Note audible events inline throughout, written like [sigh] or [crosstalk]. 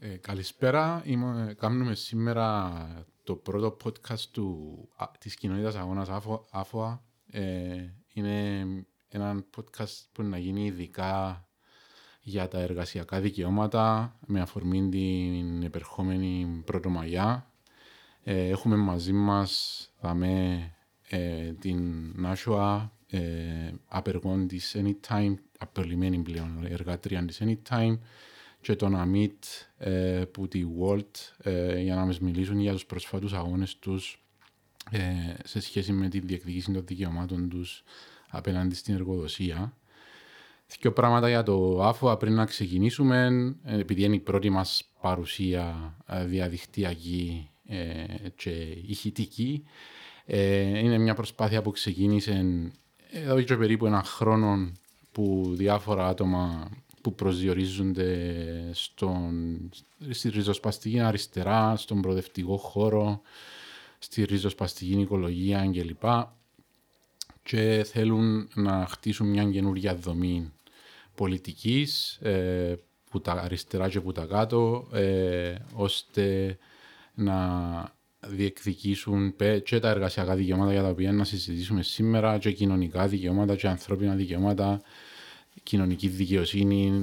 Ε, καλησπέρα. Είμαι, κάνουμε σήμερα το πρώτο podcast του, α, της κοινότητας αγώνας ΑΦΟΑ. Ε, είναι ένα podcast που να γίνει ειδικά για τα εργασιακά δικαιώματα με αφορμή την επερχόμενη Πρωτομαγιά. Ε, έχουμε μαζί μας δαμε, ε, την Νάσοα ε, απεργών της Anytime, απελειμμένη πλέον εργάτρια της Anytime και τον Αμίτ ε, που τη Walt ε, για να μας μιλήσουν για τους προσφάτους αγώνες τους ε, σε σχέση με τη διεκδικήση των δικαιωμάτων τους απέναντι στην εργοδοσία. Δύο πράγματα για το ΑΦΟΑ πριν να ξεκινήσουμε, ε, επειδή είναι η πρώτη μας παρουσία ε, διαδικτυακή και ηχητική. Είναι μια προσπάθεια που ξεκίνησε εδώ και περίπου ένα χρόνο που διάφορα άτομα που προσδιορίζονται στον, στη ριζοσπαστική αριστερά, στον προοδευτικό χώρο, στη ριζοσπαστική οικολογία κλπ. Και θέλουν να χτίσουν μια καινούργια δομή πολιτικής ε, που τα αριστερά και που τα κάτω, ε, ώστε να διεκδικήσουν και τα εργασιακά δικαιώματα για τα οποία να συζητήσουμε σήμερα και κοινωνικά δικαιώματα και ανθρώπινα δικαιώματα κοινωνική δικαιοσύνη,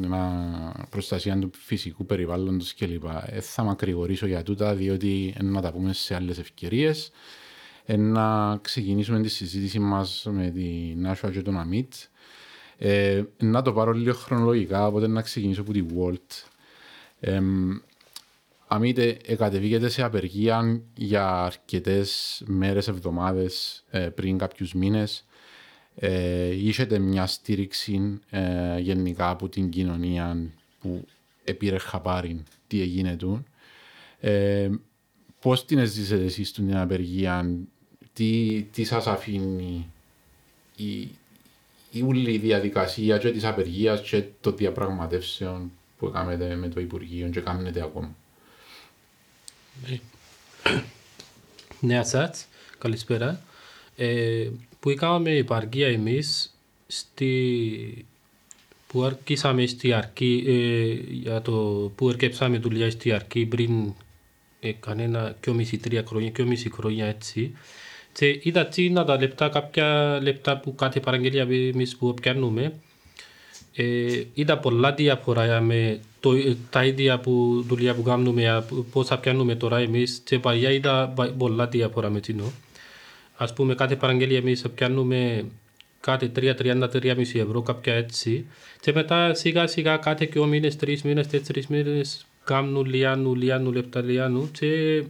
προστασία του φυσικού περιβάλλοντος κλπ. Ε, θα με ακρηγορήσω για τούτα, διότι να τα πούμε σε άλλες ευκαιρίες. Ε, να ξεκινήσουμε τη συζήτηση μας με την Νάσουα και τον Αμίτ. Ε, να το πάρω λίγο χρονολογικά, οπότε να ξεκινήσω από τη Walt. Ε, Αμίτ, εκατεβήκεται σε απεργία για αρκετές μέρες, εβδομάδες ε, πριν κάποιους μήνες ε, μια στήριξη ε, γενικά από την κοινωνία που επήρε χαπάρι τι έγινε του. Ε, πώς την έζησετε εσείς στην απεργία, τι, τι σας αφήνει η, η όλη διαδικασία και της απεργίας και των διαπραγματεύσεων που κάνετε με το Υπουργείο και κάνετε ακόμα; Ναι, σας. Καλησπέρα. Ε, που είχαμε υπαρκία εμείς στη... που αρχίσαμε στη αρχή ε, για το που έρκεψαμε δουλειά στη αρχή πριν ε, κανένα και μισή τρία χρόνια και μισή χρόνια έτσι και είδα να τα λεπτά κάποια λεπτά που κάθε παραγγελία εμείς που πιάνουμε ε, είδα πολλά διαφορά με το, τα ίδια που δουλειά που κάνουμε πώς θα πιάνουμε τώρα εμείς και παλιά είδα πολλά διαφορά με τίνο. Ας πούμε κάθε παραγγελία εμείς πιάνουμε κάτι 3-33,5 ευρώ κάποια έτσι και μετά σιγά σιγά κάθε και ο μήνες, τρεις μήνες, τέσσερις μήνες κάνουν λιάνου, λιάνου, λεπτά λιάνου και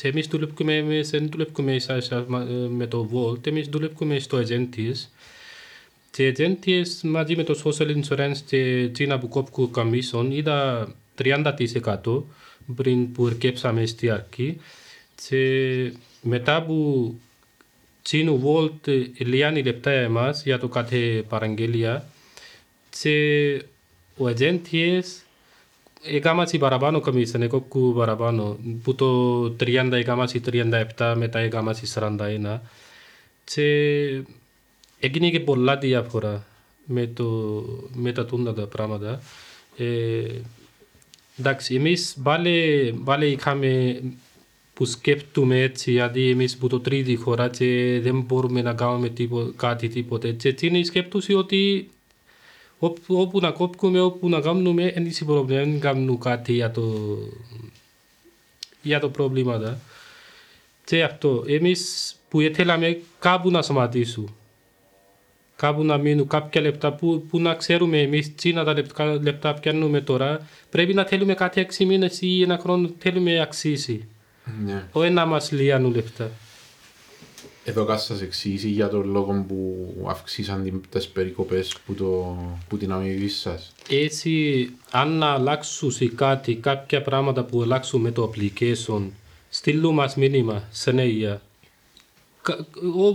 και εμείς δουλεύουμε, εμείς δεν δουλεύουμε με το Volt, εμείς δουλεύουμε στο Agentius. Και Agentius μαζί με το Social Insurance και China που κόπκου καμίσον είδα 30% πριν που ερκέψαμε στη αρχή. Και μετά που τσίνου βόλτ λιάνει λεπτά εμάς για το κάθε παραγγελία και ο ατζέντιες έκαμασαι παραπάνω καμίσαν, έκοκου παραπάνω που το 30 έκαμασαι 37 μετά έκαμασαι 41 και έγινε και πολλά διάφορα με, το, με τα τούντα τα πράγματα. Ε, εντάξει, εμείς πάλι, πάλι είχαμε που σκέφτομαι έτσι, γιατί εμείς που το τρίτη χώρα και δεν μπορούμε να κάνουμε τίπο, κάτι τίποτε. Και έτσι είναι σκέπτωση ότι όπου, όπου να κόπουμε, όπου να κάνουμε, δεν είναι πρόβλημα, δεν κάνουμε κάτι για το, για το πρόβλημα. Και αυτό, εμείς που θέλαμε κάπου να σταματήσουμε, κάπου να μείνουν κάποια λεπτά που, που να ξέρουμε εμείς τι να τα λεπτά, λεπτά πιάνουμε τώρα, πρέπει να θέλουμε κάτι έξι μήνες ή ένα χρόνο θέλουμε αξίσει. Ναι. Όχι να μας λιάνουν λεφτά. Εδώ κάτι σας εξήγηση για τον λόγο που αυξήσαν τις περικοπές που, το, που την αμοιβή σας. Έτσι, αν να αλλάξουν κάτι, κάποια πράγματα που αλλάξουν με το application, στείλουν μας μήνυμα σε νέα.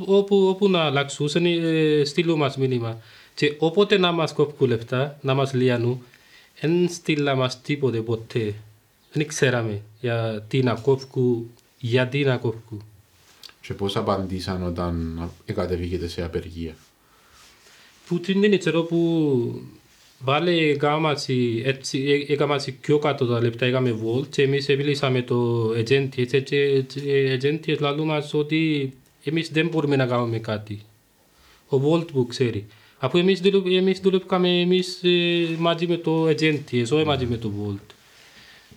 Όπου, όπου να αλλάξουν, ε, στείλουν μας μήνυμα. Και όποτε να μας κόψουν λεφτά, να μας λιάνουν, δεν στείλα μας τίποτε ποτέ δεν ξέραμε γιατί να κόφκου, γιατί να κόφκου. Και πώς απαντήσαν όταν κατεβήκετε σε απεργία; Που την είναι ξέρω που Βάλε έκαμασι, έτσι, έκαμασι πιο κάτω τα λεπτά, έκαμε volt και εμείς επιλύσαμε το agenti, έτσι, και agenti λαλού μας ότι εμείς δεν μπορούμε να κάνουμε κάτι. Ο volt που ξέρει. Αφού εμείς, δουλε- εμείς δουλεύκαμε εμείς ε, μαζί με το agenti, εγώ μαζί με το volt.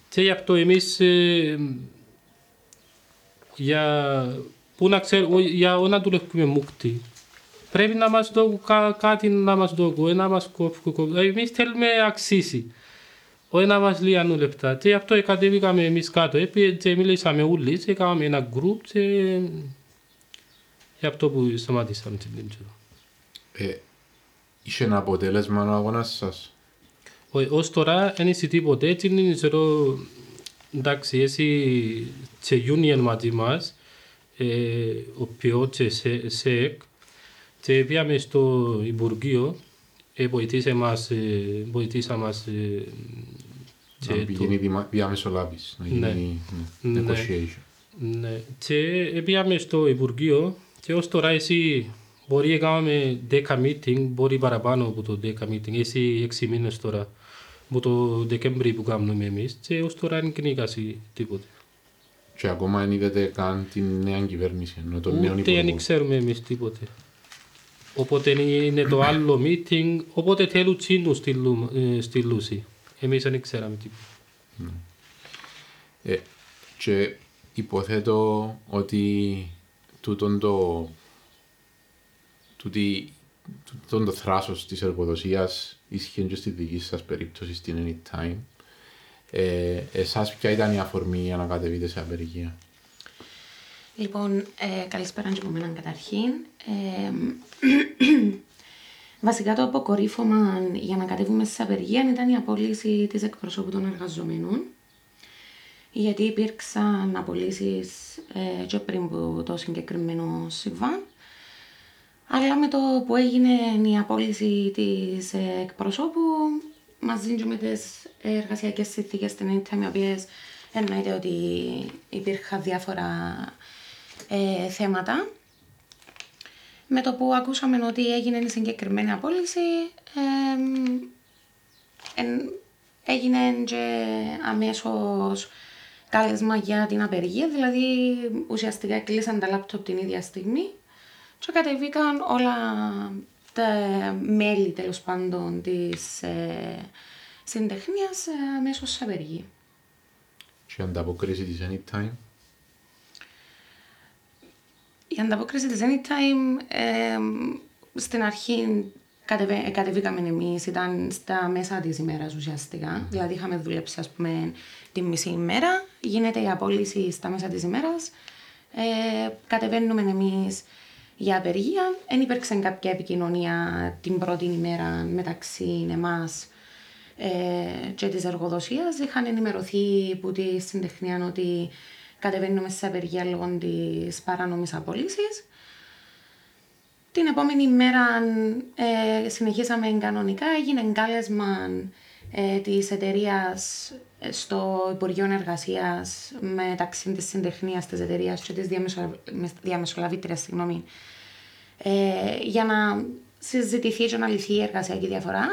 Και γι' αυτό εμείς ε, για, που να ξέρω, για να δουλεύουμε μούκτη. Πρέπει να μας δώσουν κα, κάτι να μας δώσουν, να μας κόφουν. Εμείς θέλουμε αξίσει. Όχι να μας λιάνουν λεπτά. Και γι' αυτό κατεβήκαμε εμείς κάτω. Έπειε και μιλήσαμε όλοι και κάναμε ένα group και γι' αυτό που σταματήσαμε την Λίντζερο. Ε, είχε ένα αποτέλεσμα ο αγώνας σας; Όχι, ως τώρα δεν είσαι τίποτε. Έτσι είναι ξέρω, εντάξει, εσύ και union μαζί μας, ε, ο ΠΙΟ και σε- ΣΕΚ, και πήγαμε στο Υπουργείο, ε, βοηθήσε μας, ε, βοηθήσα μας ε, Να και πηγαίνει διμα- διαμεσολάβηση, να Ναι. γίνει ναι, Ναι. negotiation. Ναι, και πήγαμε στο Υπουργείο και ως τώρα εσύ μπορεί να κάνουμε 10 meeting, μπορεί παραπάνω από το 10 meeting, εσύ 6 μήνες τώρα από το Δεκέμβρη που κάνουμε εμείς και ως τώρα δεν κυνηγάσει τίποτε. Και ακόμα δεν είδατε καν την νέα κυβέρνηση, ενώ τον νέο Ούτε υπουργό. δεν ξέρουμε εμείς τίποτε. Οπότε είναι το άλλο meeting, οπότε θέλουν τσίνου στη Λούση. Εμείς δεν ξέραμε τίποτα. Ε, και υποθέτω ότι τούτον το, τούτη, τούτον το θράσος της εργοδοσίας ισχύει και στη δική σας περίπτωση στην Anytime. Ε, εσάς ποια ήταν η αφορμή για να κατεβείτε σε απεργία; Λοιπόν, ε, καλησπέρα και από μένα καταρχήν. Ε, [clears throat] βασικά το αποκορύφωμα για να κατέβουμε σε απεργία ήταν η απόλυση της εκπροσώπου των εργαζομένων. Γιατί υπήρξαν απολύσεις ε, και πριν από το συγκεκριμένο συμβάν. Αλλά με το που έγινε η απόλυση της ε, εκπροσώπου, μαζί και με τις εργασιακές συνθήκες στην Anytime, οι οποίες εννοείται ότι υπήρχαν διάφορα ε, θέματα. Με το που ακούσαμε ότι έγινε η συγκεκριμένη απόλυση, εμ, εν- έγινε και αμέσως κάλεσμα για την απεργία, δηλαδή ουσιαστικά κλείσαν τα λάπτοπ την ίδια στιγμή και κατεβήκαν όλα τα μέλη τέλος πάντων της ε, συντεχνίας ε, αμέσως σε απεργία. Και η ανταποκρίση της Anytime; Η ανταπόκριση της Anytime ε, στην αρχή κατεβε, κατεβήκαμε εμείς, ήταν στα μέσα της ημέρας ουσιαστικά. Δηλαδή είχαμε δουλέψει ας πούμε τη μισή ημέρα, γίνεται η απόλυση στα μέσα της ημέρας. Ε, κατεβαίνουμε εμείς για απεργία. Δεν υπήρξε κάποια επικοινωνία την πρώτη ημέρα μεταξύ εμάς ε, και της εργοδοσίας. Είχαν ενημερωθεί από τη συντεχνία ότι κατεβαίνουμε σε απεργία λόγω της παράνομης απόλυσης. Την επόμενη μέρα ε, συνεχίσαμε κανονικά, έγινε κάλεσμα ε, της εταιρείας στο Υπουργείο Εργασίας μεταξύ της συντεχνίας της εταιρείας και της διαμεσολα... διαμεσολαβήτριας, συγγνώμη, ε, για να συζητηθεί και να λυθεί η εργασιακή διαφορά.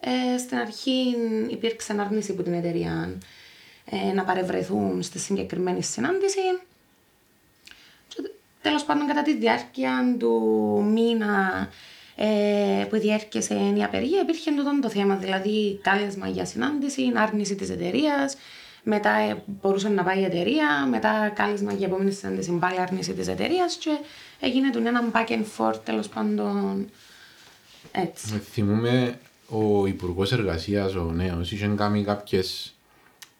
Ε, στην αρχή υπήρξε αρνήση από την εταιρεία ε, να παρευρεθούν στη συγκεκριμένη συνάντηση. Και τέλος πάντων κατά τη διάρκεια του μήνα ε, που διέρχεσε η απεργία υπήρχε τούτο το θέμα, δηλαδή κάλεσμα για συνάντηση, άρνηση της εταιρείας, μετά ε, μπορούσε να πάει η εταιρεία, μετά κάλεσμα για επόμενη συνάντηση πάλι άρνηση της εταιρείας και έγινε του ένα back and forth τέλος πάντων έτσι. Ε, Θυμούμε ο Υπουργός Εργασίας, ο νέος, είχε κάνει κάποιες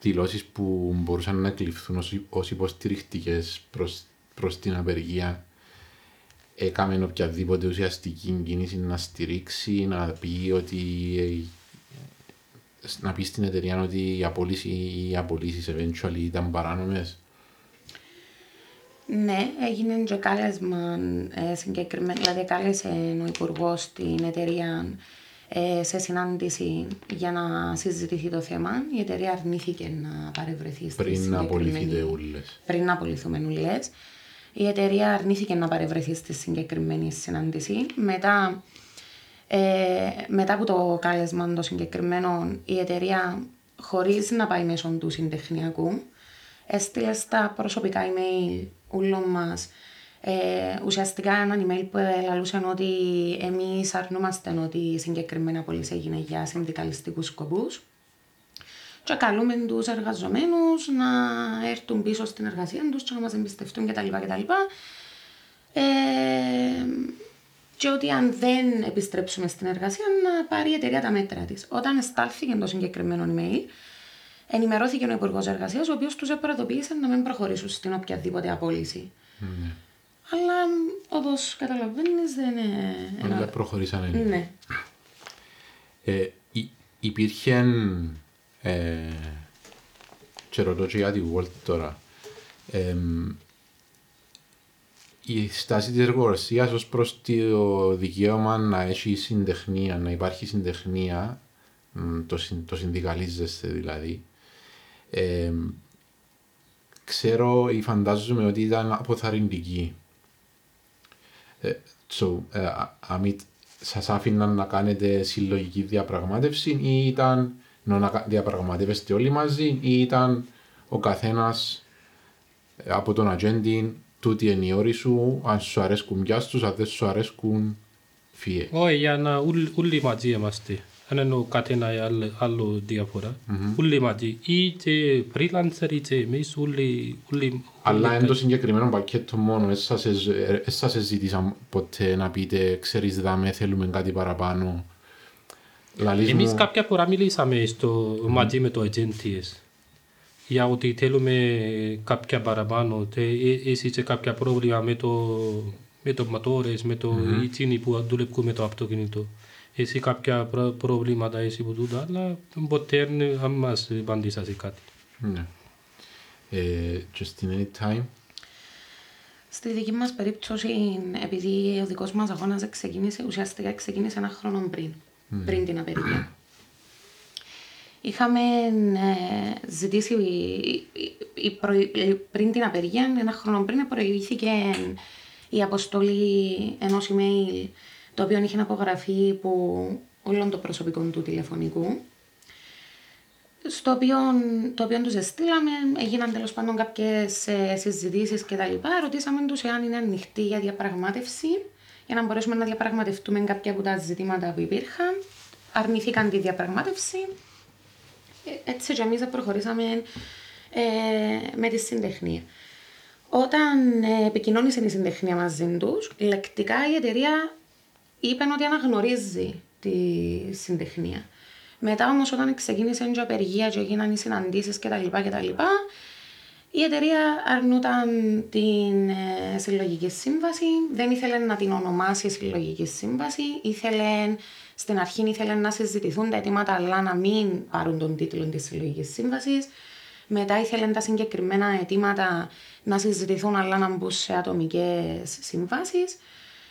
δηλώσεις που μπορούσαν να εκλειφθούν ως υποστηρικτικές προς την απεργία. Έκαμε οποιαδήποτε ουσιαστική κίνηση να στηρίξει, να πει ότι. ε, να πει στην εταιρεία ότι η απολύση ή οι απολύσεις eventually ήταν παράνομες. Ναι, έγινε και κάλεσμα ε, συγκεκριμένα, δηλαδή κάλεσε ο υπουργός την εταιρεία ε, σε συνάντηση για να συζητηθεί το θέμα. Η εταιρεία αρνήθηκε να παρευρεθεί στη Πριν να συγκεκριμένη- απολυθείτε ούλες. Πριν να απολυθούμε ούλες. Η εταιρεία αρνήθηκε να παρευρεθεί στη συγκεκριμένη συνάντηση. Μετά Ε, μετά από το κάλεσμα το συγκεκριμένο, η εταιρεία, χωρίς να πάει μέσω του συντεχνιακού, έστειλε στα προσωπικά email όλων μας ε, ουσιαστικά ένα email που ελαλούσε ότι εμείς αρνούμαστε ότι η συγκεκριμένη απολύση έγινε για συνδικαλιστικούς σκοπούς και καλούμε τους εργαζομένους να έρθουν πίσω στην εργασία τους και να μας εμπιστευτούν κτλ. κτλ. Ε, και ότι αν δεν επιστρέψουμε στην εργασία να πάρει η εταιρεία τα μέτρα της. Όταν στάλθηκε το συγκεκριμένο email, ενημερώθηκε ο Υπουργός Εργασίας, ο οποίος τους προειδοποίησε να μην προχωρήσουν στην οποιαδήποτε απόλυση. Mm. Αλλά όπως καταλαβαίνεις, δεν είναι. Δεν προχωρήσανε. Ναι. Ε, υπήρχε. Ε, και ρωτώ και για τη Volt τώρα. Ε, η στάση της εργοδοσίας ως προς το δικαίωμα να έχει συντεχνία, να υπάρχει συντεχνία, το, το συνδικαλίζεστε δηλαδή, ε, ξέρω ή φαντάζομαι ότι ήταν αποθαρρυντική. Ε, so, ε, αμήτ, σας άφηναν να κάνετε συλλογική διαπραγμάτευση ή ήταν να διαπραγματεύεστε όλοι μαζί ή ήταν ο καθένας ε, από τον ατζέντη τούτη είναι η όρη σου, αν σου αρέσκουν πιάστους, αν δεν σου αρέσκουν φύε. Όχι, για να όλοι μαζί είμαστε. Δεν εννοώ κάτι ένα άλλο διαφορά. Όλοι μαζί. Είτε freelancer είτε εμείς όλοι... Αλλά είναι το συγκεκριμένο πακέτο μόνο. Εσάς ζήτησαν ποτέ να πείτε, ξέρεις δάμε, θέλουμε κάτι παραπάνω. Εμείς κάποια φορά μιλήσαμε μαζί με το agent για ότι θέλουμε κάποια παραπάνω. Εσύ είσαι κάποια πρόβλημα με το, με το ματόρες, με το mm-hmm. που δουλεύουν με το αυτοκίνητο. Εσύ κάποια προβλήματα εσύ που τούτα, αλλά ποτέ δεν μας απαντήσατε κάτι. Ναι. Ε, just in any time. Στη δική μας περίπτωση, επειδή ο δικός μας αγώνας ξεκίνησε, ουσιαστικά ξεκίνησε ένα χρόνο πριν, mm. Πριν την απεργία. Είχαμε ε, ζητήσει η, προ, πριν την απεργία, ένα χρόνο πριν, προηγήθηκε η αποστολή ενός email το οποίο είχε απογραφεί από όλων των προσωπικών του τηλεφωνικού. Στο οποίο, το οποίο τους εστήλαμε, έγιναν τέλος πάντων κάποιες συζητήσεις κτλ. Ρωτήσαμε τους εάν είναι ανοιχτοί για διαπραγμάτευση, για να μπορέσουμε να διαπραγματευτούμε κάποια από τα ζητήματα που υπήρχαν. Αρνηθήκαν τη διαπραγμάτευση έτσι και εμείς προχωρήσαμε ε, με τη συντεχνία. Όταν ε, επικοινώνησε η συντεχνία μαζί τους, λεκτικά η εταιρεία είπε ότι αναγνωρίζει τη συντεχνία. Μετά όμως, όταν ξεκίνησε η απεργία και έγιναν οι συναντήσεις κτλ, κτλ. Η εταιρεία αρνούταν την ε, συλλογική σύμβαση, δεν ήθελε να την ονομάσει συλλογική σύμβαση, ήθελε στην αρχή ήθελε να συζητηθούν τα αιτήματα, αλλά να μην πάρουν τον τίτλο της συλλογικής σύμβασης. Μετά ήθελε τα συγκεκριμένα αιτήματα να συζητηθούν, αλλά να μπουν σε ατομικές συμβάσει.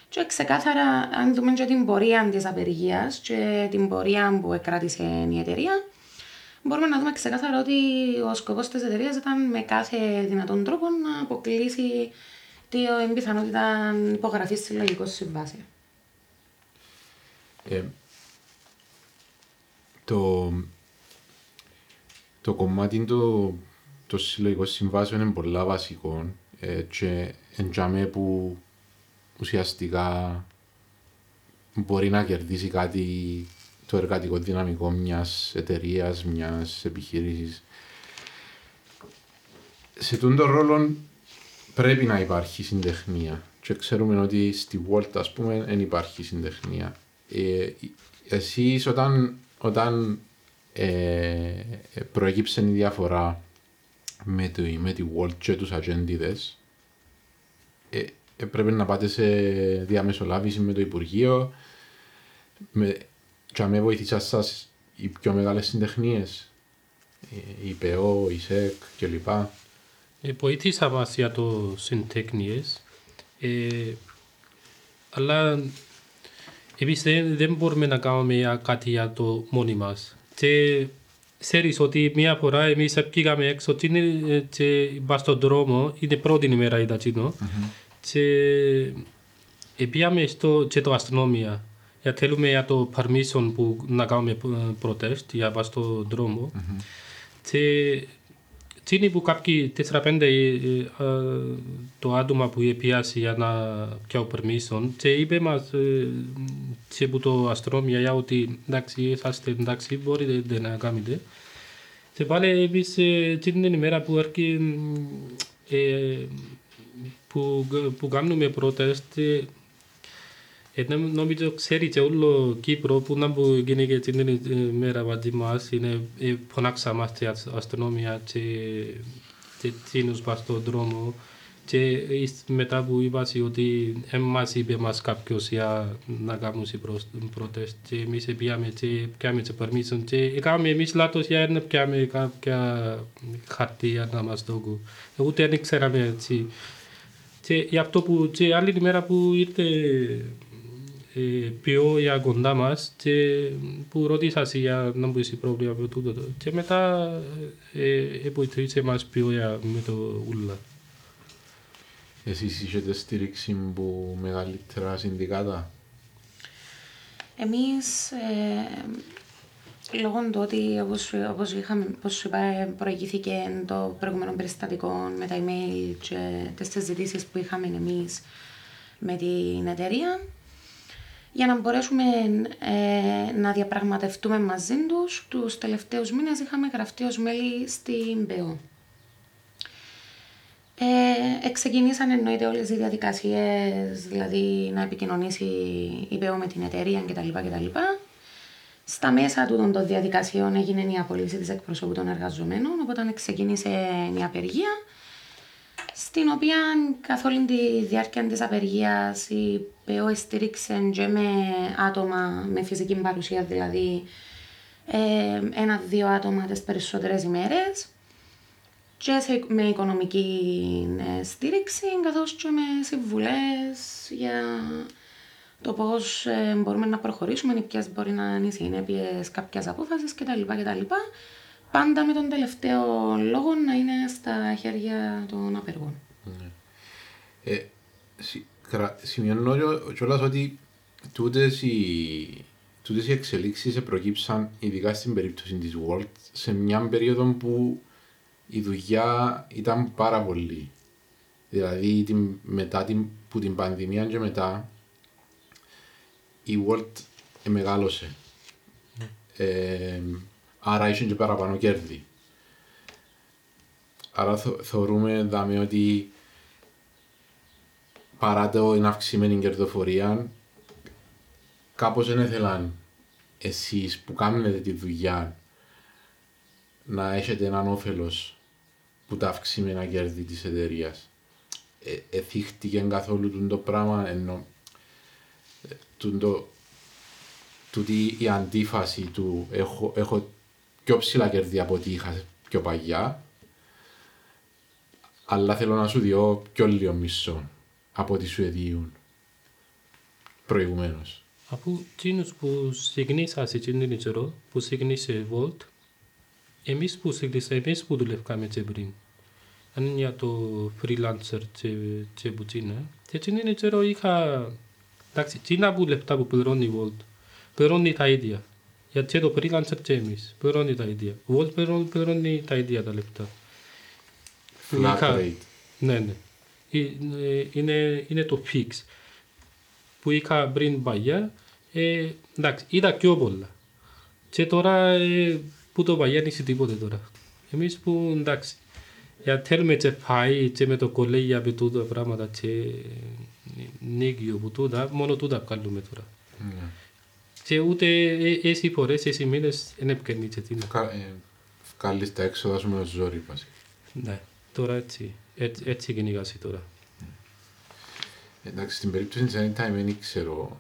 Και ξεκάθαρα, αν δούμε και την πορεία της απεργίας και την πορεία που εκράτησε η εταιρεία, μπορούμε να δούμε ξεκάθαρα ότι ο σκοπός της εταιρείας ήταν με κάθε δυνατόν τρόπο να αποκλείσει την πιθανότητα υπογραφής συλλογικών συμβάσεων. Ε, το, το κομμάτι το, το συλλογικό συμβάσεων είναι πολλά βασικό ε, και εντιαμε που ουσιαστικά μπορεί να κερδίσει κάτι το εργατικό δυναμικό μιας εταιρείας, μιας επιχείρησης. Σε τον ρόλο πρέπει να υπάρχει συντεχνία και ξέρουμε ότι στη Walt ας πούμε δεν υπάρχει συντεχνία. Ε, εσείς όταν όταν ε, προέκυψε η διαφορά με τη, με τη World και τους ατζέντιδες, ε, έπρεπε να πάτε σε διαμεσολάβηση με το Υπουργείο με, και με βοήθησαν σας οι πιο μεγάλες συντεχνίες, η ΠΕΟ, η ΣΕΚ κλπ. Ε, βοήθησα μας για το συντεχνίες, ε, αλλά εμείς δεν, δεν μπορούμε να κάνουμε κάτι για το μόνοι μας. Και ξέρεις ότι μία φορά εμείς πήγαμε έξω και πάμε στον δρόμο, είναι πρώτη ημέρα ήταν εκείνο, και πήγαμε στο, και το αστυνομία. Για θέλουμε για το permission που να κάνουμε protest για πας στον δρόμο. Και τι που κάποιοι 4-5 το άτομα που πιάσει για να πιάω permission και είπε μας και που το αστρόμια για ότι εντάξει, είσαστε εντάξει, μπορείτε να κάνετε. Και πάλι εμείς την ημέρα που έρχει που, που κάνουμε protest ε, νομίζω ξέρει και όλο Κύπρο που να που γίνει και την μέρα μαζί μας είναι φωνάξα μας και αστυνομία και εκείνους πας στον δρόμο και μετά που είπα ότι εμάς είπε μας κάποιος για να κάνουμε protest και εμείς πήγαμε και πιάμε και permission και έκαμε εμείς λάθος για να πιάμε κάποια χαρτί για να μας δώκουν. Ούτε δεν ξέραμε έτσι. Και γι' αυτό που και άλλη μέρα που ήρθε πιο για κοντά μας και που ρώτησα για να μου είσαι πρόβλημα με τούτο. Και μετά υποστήριξε μας πιο για με το ούλα. Εσείς είχετε στήριξη από μεγαλύτερα συνδικάτα; Εμείς, ε, λόγω του ότι όπως, όπως, είχαμε, όπως σου είπα, προηγήθηκε το προηγούμενο περιστατικό με τα email και τις συζητήσεις που είχαμε εμείς με την εταιρεία, για να μπορέσουμε ε, να διαπραγματευτούμε μαζί τους. Τους τελευταίους μήνες είχαμε γραφτεί ως μέλη στην ΠΕΟ. Ε, εξεκινήσαν εννοείται όλες οι διαδικασίες, δηλαδή να επικοινωνήσει η ΠΕΟ με την εταιρεία κτλ. κτλ. Στα μέσα του των διαδικασιών έγινε η απολύση της εκπροσώπου των εργαζομένων, οπότε ξεκίνησε η απεργία στην οποία καθ' όλη τη διάρκεια της απεργίας η ΠΕΟ στήριξε και με άτομα με φυσική παρουσία, δηλαδή ε, ένα-δύο άτομα τις περισσότερες ημέρες και σε, με οικονομική ε, στήριξη καθώς και με συμβουλές για το πώς ε, μπορούμε να προχωρήσουμε ή ποιες μπορεί να είναι οι συνέπειες κάποιας απόφασης κτλ. κτλ πάντα με τον τελευταίο λόγο να είναι στα χέρια των απεργών. Ναι. Ε, σημειώνω κιόλας ότι τούτες οι, τούτες οι εξελίξεις προκύψαν ειδικά στην περίπτωση της World σε μια περίοδο που η δουλειά ήταν πάρα πολύ. Δηλαδή την, μετά την, που την πανδημία και μετά η World μεγάλωσε. Ναι. Ε, άρα είσαι και παραπάνω κέρδη. Άρα θεωρούμε δάμε ότι παρά το είναι αυξημένη κερδοφορία, κάπως δεν ήθελαν εσείς που κάνετε τη δουλειά να έχετε έναν όφελος που τα αυξημένα κέρδη της εταιρείας. Ε, εθίχτηκε καθόλου το πράγμα ενώ ε, το, τούτη η αντίφαση του έχω, έχω πιο ψηλά κέρδη από ό,τι είχα πιο παγιά. Αλλά θέλω να σου διώ πιο λίγο μισό από ό,τι σου εδίουν προηγουμένως. Από εκείνους που συγκνήσα σε εκείνη καιρό, που συγκνήσε Volt, εμείς που συγκνήσα, εμείς που δουλεύκαμε και πριν. Αν είναι για το freelancer και, και που τσίνα. Και εκείνη καιρό είχα, εντάξει, τσίνα που λεπτά που πληρώνει Volt, πληρώνει τα ίδια. Γιατί το freelancer και εμείς. Πληρώνει τα ίδια. Volt πληρώνει τα ίδια τα λεπτά. Flat rate. Ναι, ναι. Είναι, είναι το fix. Που είχα πριν παλιά, ε, εντάξει, είδα πιο πολλά. Και τώρα ε, που το παλιά είναι τίποτε τώρα. Εμείς που εντάξει, για θέλουμε και πάει και με το κολέγια με τούτα πράγματα και νίκιο που τούτα, μόνο τούτα βγάλουμε τώρα. Mm και ούτε εσύ φορές, εσύ μήνες δεν έπαιρνε και τι. Βγάλεις τα έξοδα σου με το ζόρι βασικά. Ναι, τώρα έτσι, έτσι, έτσι κυνηγάσει τώρα. Εντάξει, στην περίπτωση της Anytime δεν ξέρω.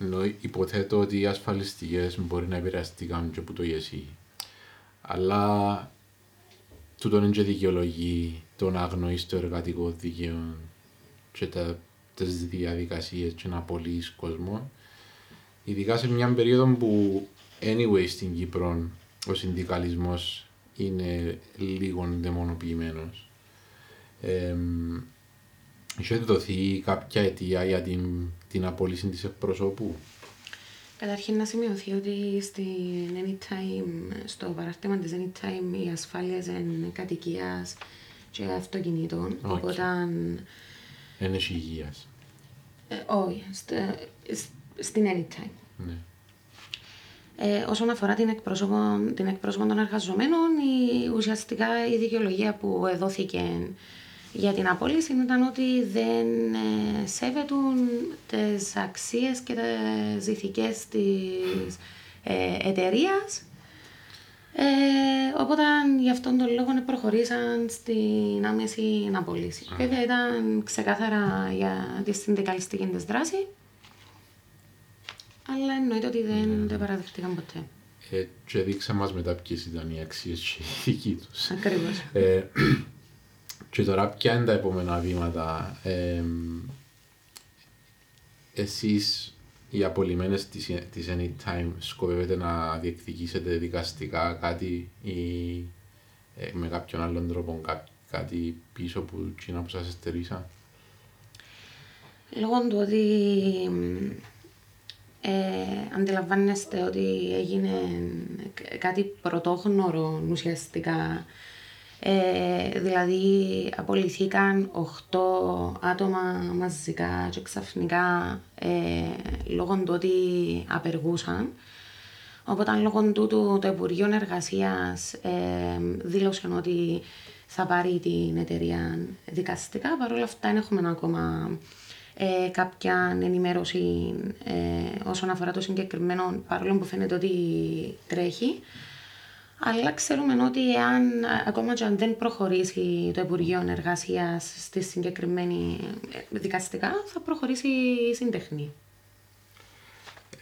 Ενώ υποθέτω ότι οι ασφαλιστικές μπορεί να επηρεαστήκαν και από το ESE. Αλλά τούτο είναι και δικαιολογεί το να αγνοείς το εργατικό δίκαιο και τα, τις διαδικασίες και να απολύεις κόσμο. Ειδικά σε μια περίοδο που anyway στην Κύπρο ο συνδικαλισμός είναι λίγο δαιμονοποιημένος. Ε, είχε δοθεί κάποια αιτία για την, την απόλυση της εκπροσώπου; Καταρχήν να σημειωθεί ότι στην Anytime, στο παράρτημα της Anytime οι ασφάλειες είναι κατοικίας και αυτοκινήτων. Οκ. Οπότε, Είναι υγείας. ε, όχι, στε- σ- στην Anytime. Ναι. Ε, όσον αφορά την εκπρόσωπο, την εκπρόσωπο των εργαζομένων, η, ουσιαστικά η δικαιολογία που δόθηκε για την απόλυση ήταν ότι δεν ε, σέβετουν τις αξίες και τις ηθικές της ε, εταιρείας. Ε, οπότε γι' αυτόν τον λόγο προχωρήσαν στην άμεση απολύση. Βέβαια ήταν ξεκάθαρα για τη συνδικαλιστική της δράση, αλλά εννοείται ότι δεν το παραδεχτήκαν ποτέ. Ε, και δείξα μας μετά ποιες ήταν οι αξίες και οι δικοί τους. Ακριβώς. Ε, και τώρα ποια είναι τα επόμενα βήματα. Ε, εσείς οι απολυμμένες της, της Anytime σκοπεύετε να διεκδικήσετε δικαστικά κάτι ή ε, με κάποιον άλλον τρόπο κά- κάτι πίσω που εκείνα που σας εστερήσαν. Λόγω του ότι ε, αντιλαμβάνεστε ότι έγινε κ- κάτι πρωτόγνωρο ουσιαστικά. Ε, δηλαδή απολυθήκαν 8 άτομα μαζικά και ξαφνικά ε, λόγω του ότι απεργούσαν. Οπότε λόγω τούτου το Υπουργείο Εργασίας ε, δήλωσε ότι θα πάρει την εταιρεία δικαστικά. Παρ' όλα αυτά δεν έχουμε ακόμα ε, κάποια ενημέρωση ε, όσον αφορά το συγκεκριμένο, παρόλο που φαίνεται ότι τρέχει. Αλλά ξέρουμε ότι εάν, α, ακόμα και αν δεν προχωρήσει το Υπουργείο Εργασίας στη συγκεκριμένη ε, δικαστικά, θα προχωρήσει η συντεχνή.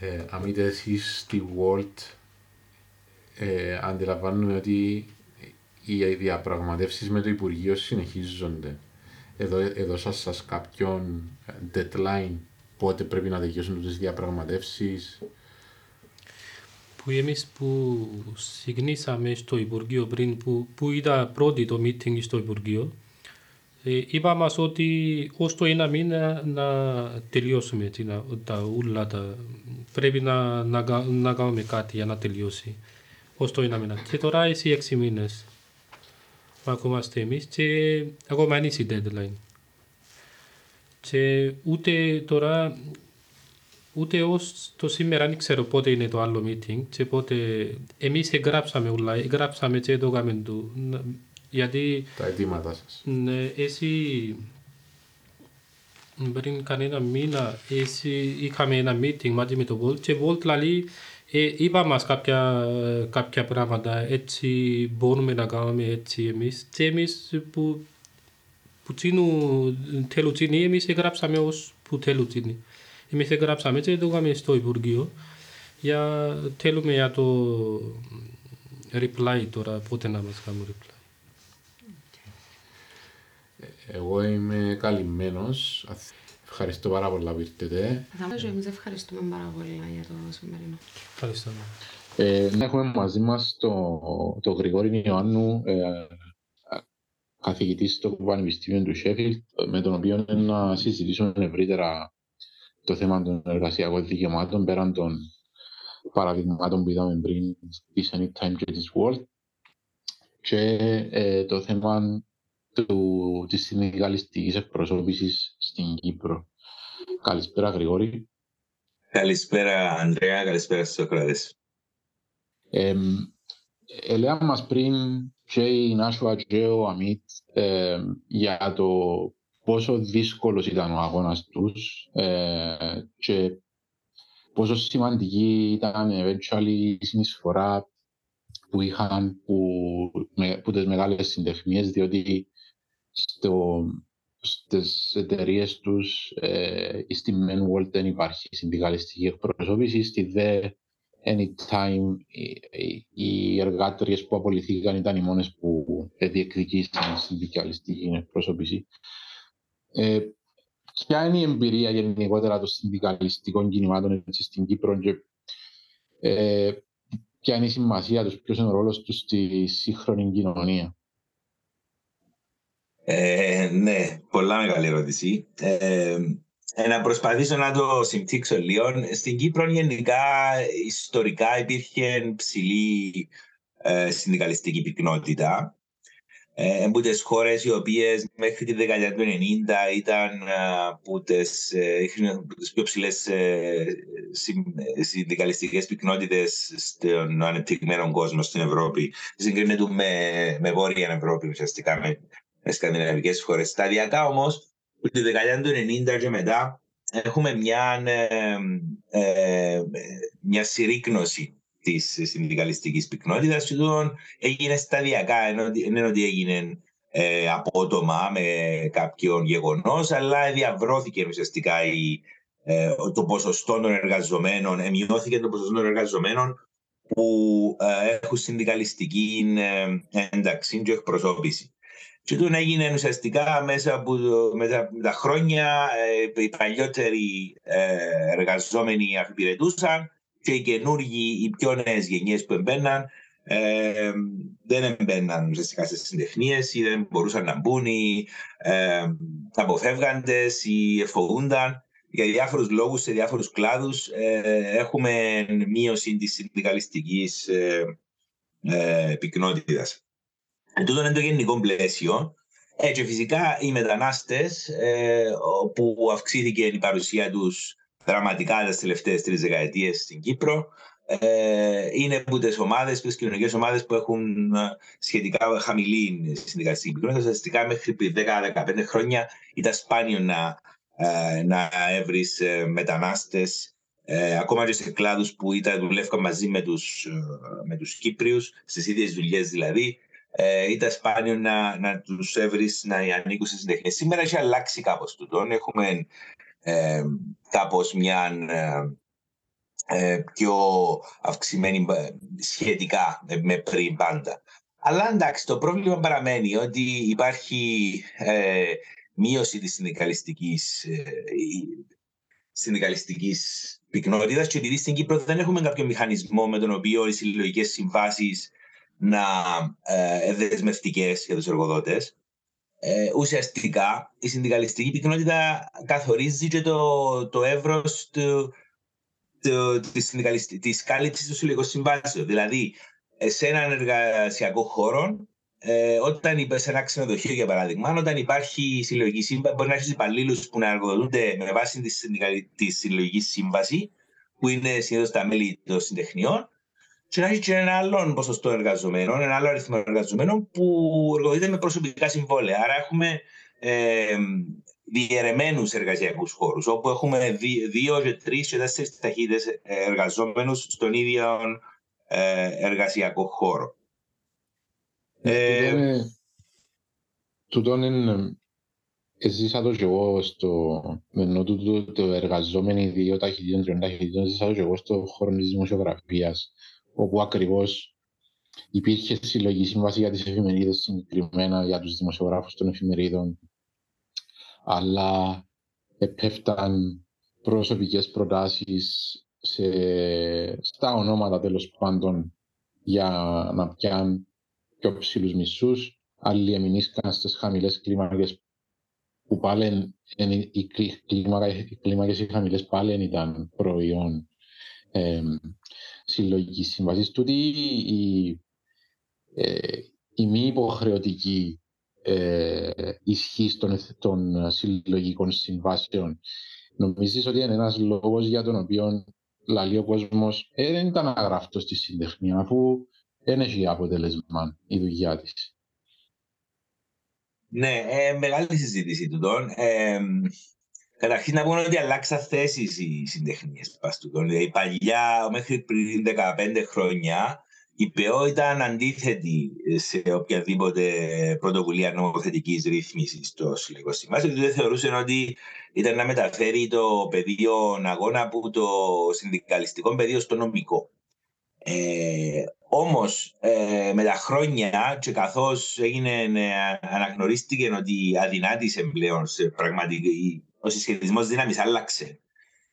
Ε, αν είτε εσείς στη World ε, αντιλαμβάνουμε ότι οι διαπραγματεύσεις με το Υπουργείο συνεχίζονται. Εδώ, εδώ σας, σας κάποιον deadline πότε πρέπει να τελειώσουν τις διαπραγματεύσεις; που εμείς που συγκινήσαμε στο Υπουργείο πριν, που, που είδα πρώτη το meeting στο Υπουργείο, ε, είπα μας ότι ως το ένα μήνα να τελειώσουμε έτσι, να, τα ούλα, τα, πρέπει να, να, κα- να κάνουμε κάτι για να τελειώσει. Ως το ένα μήνα. Και τώρα εσύ έξι μήνες. Ακόμα είμαστε εμείς και ακόμα είναι η deadline. Και ούτε τώρα Ούτε ως το σήμερα δεν ξέρω πότε είναι το άλλο meeting και πότε εμείς εγγράψαμε όλα, εγγράψαμε και το κάμε του. Να- Γιατί Τα αιτήματά σας. ναι, εσύ πριν κανένα μήνα εσύ είχαμε ένα meeting μαζί με το Volt και Volt λέει ε, είπα μας κάποια, κάποια πράγματα έτσι μπορούμε να κάνουμε έτσι εμείς και εμείς που, που τσίνου θέλουν τσίνοι εμείς εγγράψαμε ως που θέλουν τσίνοι. Εμείς εγγράψαμε και το κάναμε στο Υπουργείο για θέλουμε για το reply τώρα πότε να μας κάνουν reply. Εγώ είμαι καλυμμένος. Ευχαριστώ πάρα πολλά που ήρθετε. Θα μας εμείς ευχαριστούμε πάρα πολύ για το σημερινό. Ευχαριστώ. Ε, να έχουμε μαζί μας το, το Γρηγόρη Ιωάννου, ε, καθηγητή στο Πανεπιστήμιο του Σέφιλτ, με τον οποίο να συζητήσουμε ευρύτερα το θέμα των εργασιακών δικαιωμάτων πέραν των παραδειγμάτων που είδαμε πριν της Anytime και της World και ε, το θέμα του, της συνδικαλιστικής εκπροσώπησης στην Κύπρο. Καλησπέρα Γρηγόρη. Καλησπέρα Ανδρέα, καλησπέρα Σοκράτες. Ε, Ελέα μας πριν και η Νάσουα και ο Αμίτ ε, για το πόσο δύσκολος ήταν ο αγώνας τους ε, και πόσο σημαντική ήταν eventually η συνεισφορά που είχαν που, με, που τις μεγάλες συντεχνίες διότι στο, στις εταιρείες τους ε, στη Men World δεν υπάρχει συνδικαλιστική εκπροσώπηση, στη ΔΕ Anytime οι, οι- οι εργάτριες που απολυθήκαν ήταν οι μόνες που διεκδικήσαν συνδικαλιστική εκπροσώπηση. Ε, ποια είναι η εμπειρία γενικότερα των συνδικαλιστικών κινημάτων έτσι, στην Κύπρο και ε, ποια είναι η σημασία τους, ποιος είναι ο ρόλος τους στη σύγχρονη κοινωνία; Ε, ναι, πολλά μεγάλη ερώτηση. Ε, ε, να προσπαθήσω να το συμπτύξω λίγο. Στην Κύπρο γενικά ιστορικά υπήρχε ψηλή ε, συνδικαλιστική πυκνότητα. Ε, από τις χώρες οι οποίες μέχρι τη δεκαετία του 90 ήταν από τις, ε, τις πιο ψηλές ε, συνδικαλιστικές πυκνότητες στον ανεπτυγμένο κόσμο στην Ευρώπη. Συγκρίνεται με, με Βόρεια Ευρώπη ουσιαστικά, με, με σκανδιναβικές χώρες. Σταδιακά όμως, από τη δεκαετία του 90 και μετά, έχουμε μια, ε, ε, μια συρρήκνωση της συνδικαλιστικής πυκνότητας. Και έγινε σταδιακά, ενώ δεν ότι έγινε ε, απότομα με κάποιον γεγονός, αλλά διαβρώθηκε ουσιαστικά η, ε, το ποσοστό των εργαζομένων, εμειώθηκε το ποσοστό των εργαζομένων που ε, έχουν συνδικαλιστική ε, ένταξη και εκπροσώπηση. Και τούτο έγινε ουσιαστικά μέσα από, μέσα τα χρόνια ε, οι παλιότεροι ε, εργαζόμενοι αφιπηρετούσαν και οι καινούργοι, οι πιο νέες γενιές που έμπαιναν, ε, δεν έμπαιναν ουσιαστικά στι συντεχνίες ή δεν μπορούσαν να μπουν ή ε, αποφεύγαντες ή εφοβούνταν. Για διάφορους λόγους, σε διάφορους κλάδους, ε, έχουμε μείωση της συνδικαλιστικής ε, ε, πυκνότητας. Ε, τούτο είναι το γενικό πλαίσιο. Ε, και φυσικά οι μετανάστες, ε, που αυξήθηκε η παρουσία τους δραματικά τις τελευταίες τρεις δεκαετίες στην Κύπρο. Ε, είναι από τις ομάδες, τις κοινωνικές ομάδες που έχουν ε, σχετικά χαμηλή συνδικαλιστική πυκνότητα. Ουσιαστικά μέχρι 10-15 χρόνια ήταν σπάνιο να, ε, να έβρεις ε, μετανάστες, ε, ακόμα και σε κλάδους που ήταν, δουλεύκαν μαζί με τους με τους Κύπριους, στις ίδιες δουλειές δηλαδή. Ε, ήταν σπάνιο να, να τους έβρεις να ανήκουν σε συντεχνίε. Σήμερα έχει αλλάξει κάπως τούτο. Έχουμε ε, κάπως μια ε, ε, πιο αυξημένη ε, σχετικά με πριν πάντα. Αλλά εντάξει, το πρόβλημα παραμένει ότι υπάρχει ε, μείωση της συνδικαλιστικής, ε, συνδικαλιστικής πυκνότητας και επειδή στην Κύπρο δεν έχουμε κάποιο μηχανισμό με τον οποίο οι συλλογικές συμβάσεις να ε, δεσμευτικές για τους εργοδότες, ε, ουσιαστικά η συνδικαλιστική πυκνότητα καθορίζει και το, το εύρος της κάλυψης του συλλογικού συμβάσεων. Δηλαδή, σε έναν εργασιακό χώρο, ε, όταν υπάρχει σε ένα ξενοδοχείο για παράδειγμα, όταν υπάρχει συλλογική σύμβαση, μπορεί να έχεις υπαλλήλους που να εργοδοτούνται με βάση τη, τη συλλογική σύμβαση, που είναι συνήθως τα μέλη των συντεχνιών, και να έχει και ένα άλλο ποσοστό εργαζομένων, ένα άλλο αριθμό εργαζομένων που εργοδοτείται με προσωπικά συμβόλαια. Άρα έχουμε ε, διαιρεμένους εργασιακούς χώρους, όπου έχουμε δύο, και τρεις και τέσσερις ταχύτητες εργαζόμενους στον ίδιο ε, εργασιακό χώρο. Ε, ε, τούτον είναι Έζησα το και εγώ στο ενώ το, το εργαζόμενοι δύο ταχυτήτων, τριών ταχυτήτων, ζήσα το και εγώ στο χώρο της δημοσιογραφίας όπου ακριβώς υπήρχε συλλογή σύμβαση για τις εφημερίδες συγκεκριμένα για τους δημοσιογράφους των εφημερίδων αλλά επέφταν προσωπικές προτάσεις σε, στα ονόματα τέλος πάντων για να πιάνουν πιο ψηλούς μισούς. Άλλοι εμεινήσκαν στις χαμηλές κλίμακες που πάλι οι, κλίμακες οι χαμηλές πάλι ήταν προϊόν ε, συλλογική σύμβαση. Τούτη η, ε, η μη υποχρεωτική ε, ισχύ των, των συλλογικών συμβάσεων νομίζεις ότι είναι ένας λόγος για τον οποίο λέει ο κόσμος ε, δεν ήταν αγραφτό στη συντεχνία αφού δεν έχει αποτέλεσμα η δουλειά της. Ναι, ε, μεγάλη συζήτηση του τον. Ε, Καταρχήν να πούμε ότι αλλάξα θέσεις οι συντεχνίες παστούτων. Δηλαδή, παλιά, μέχρι πριν 15 χρόνια, η ΠΕΟ ήταν αντίθετη σε οποιαδήποτε πρωτοβουλία νομοθετικής ρύθμισης στο Συλλογικό Συμβάσιο, γιατί δεν θεωρούσε ότι ήταν να μεταφέρει το πεδίο αγώνα από το συνδικαλιστικό πεδίο στο νομικό. Ε, Όμως ε, με τα χρόνια και καθώς έγινε, ε, αναγνωρίστηκε ότι αδυνάτησε πλέον σε πραγματική ο συσχετισμός δύναμης άλλαξε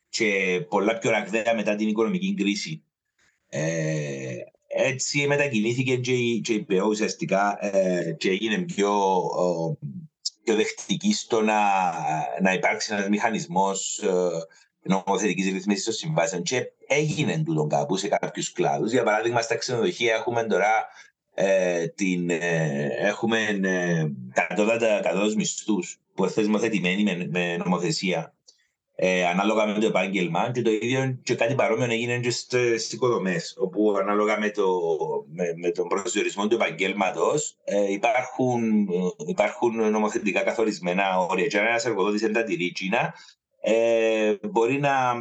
και πολλά πιο ραγδαία μετά την οικονομική κρίση. Ε, έτσι μετακινήθηκε και η, και ουσιαστικά ε, και έγινε πιο πιο δεκτική στο να, να υπάρξει ένας μηχανισμός νομοθετικής ρυθμίσης των συμβάσεων. Και έγινε τούτο κάπου σε κάποιους κλάδους. Για παράδειγμα, στα ξενοδοχεία έχουμε τώρα ε, την, ε, έχουμε ε, κατώτατα μισθούς που είναι θεσμοθετημένοι με, με νομοθεσία ε, ανάλογα με το επάγγελμα και το ίδιο και κάτι παρόμοιο έγινε και στις οικοδομές, όπου ανάλογα με, το, με, με τον προσδιορισμό του επαγγέλματος ε, υπάρχουν, υπάρχουν νομοθετικά καθορισμένα όρια. Και αν ένας εργοδότης δεν τα τηρεί, ε, μπορεί, να,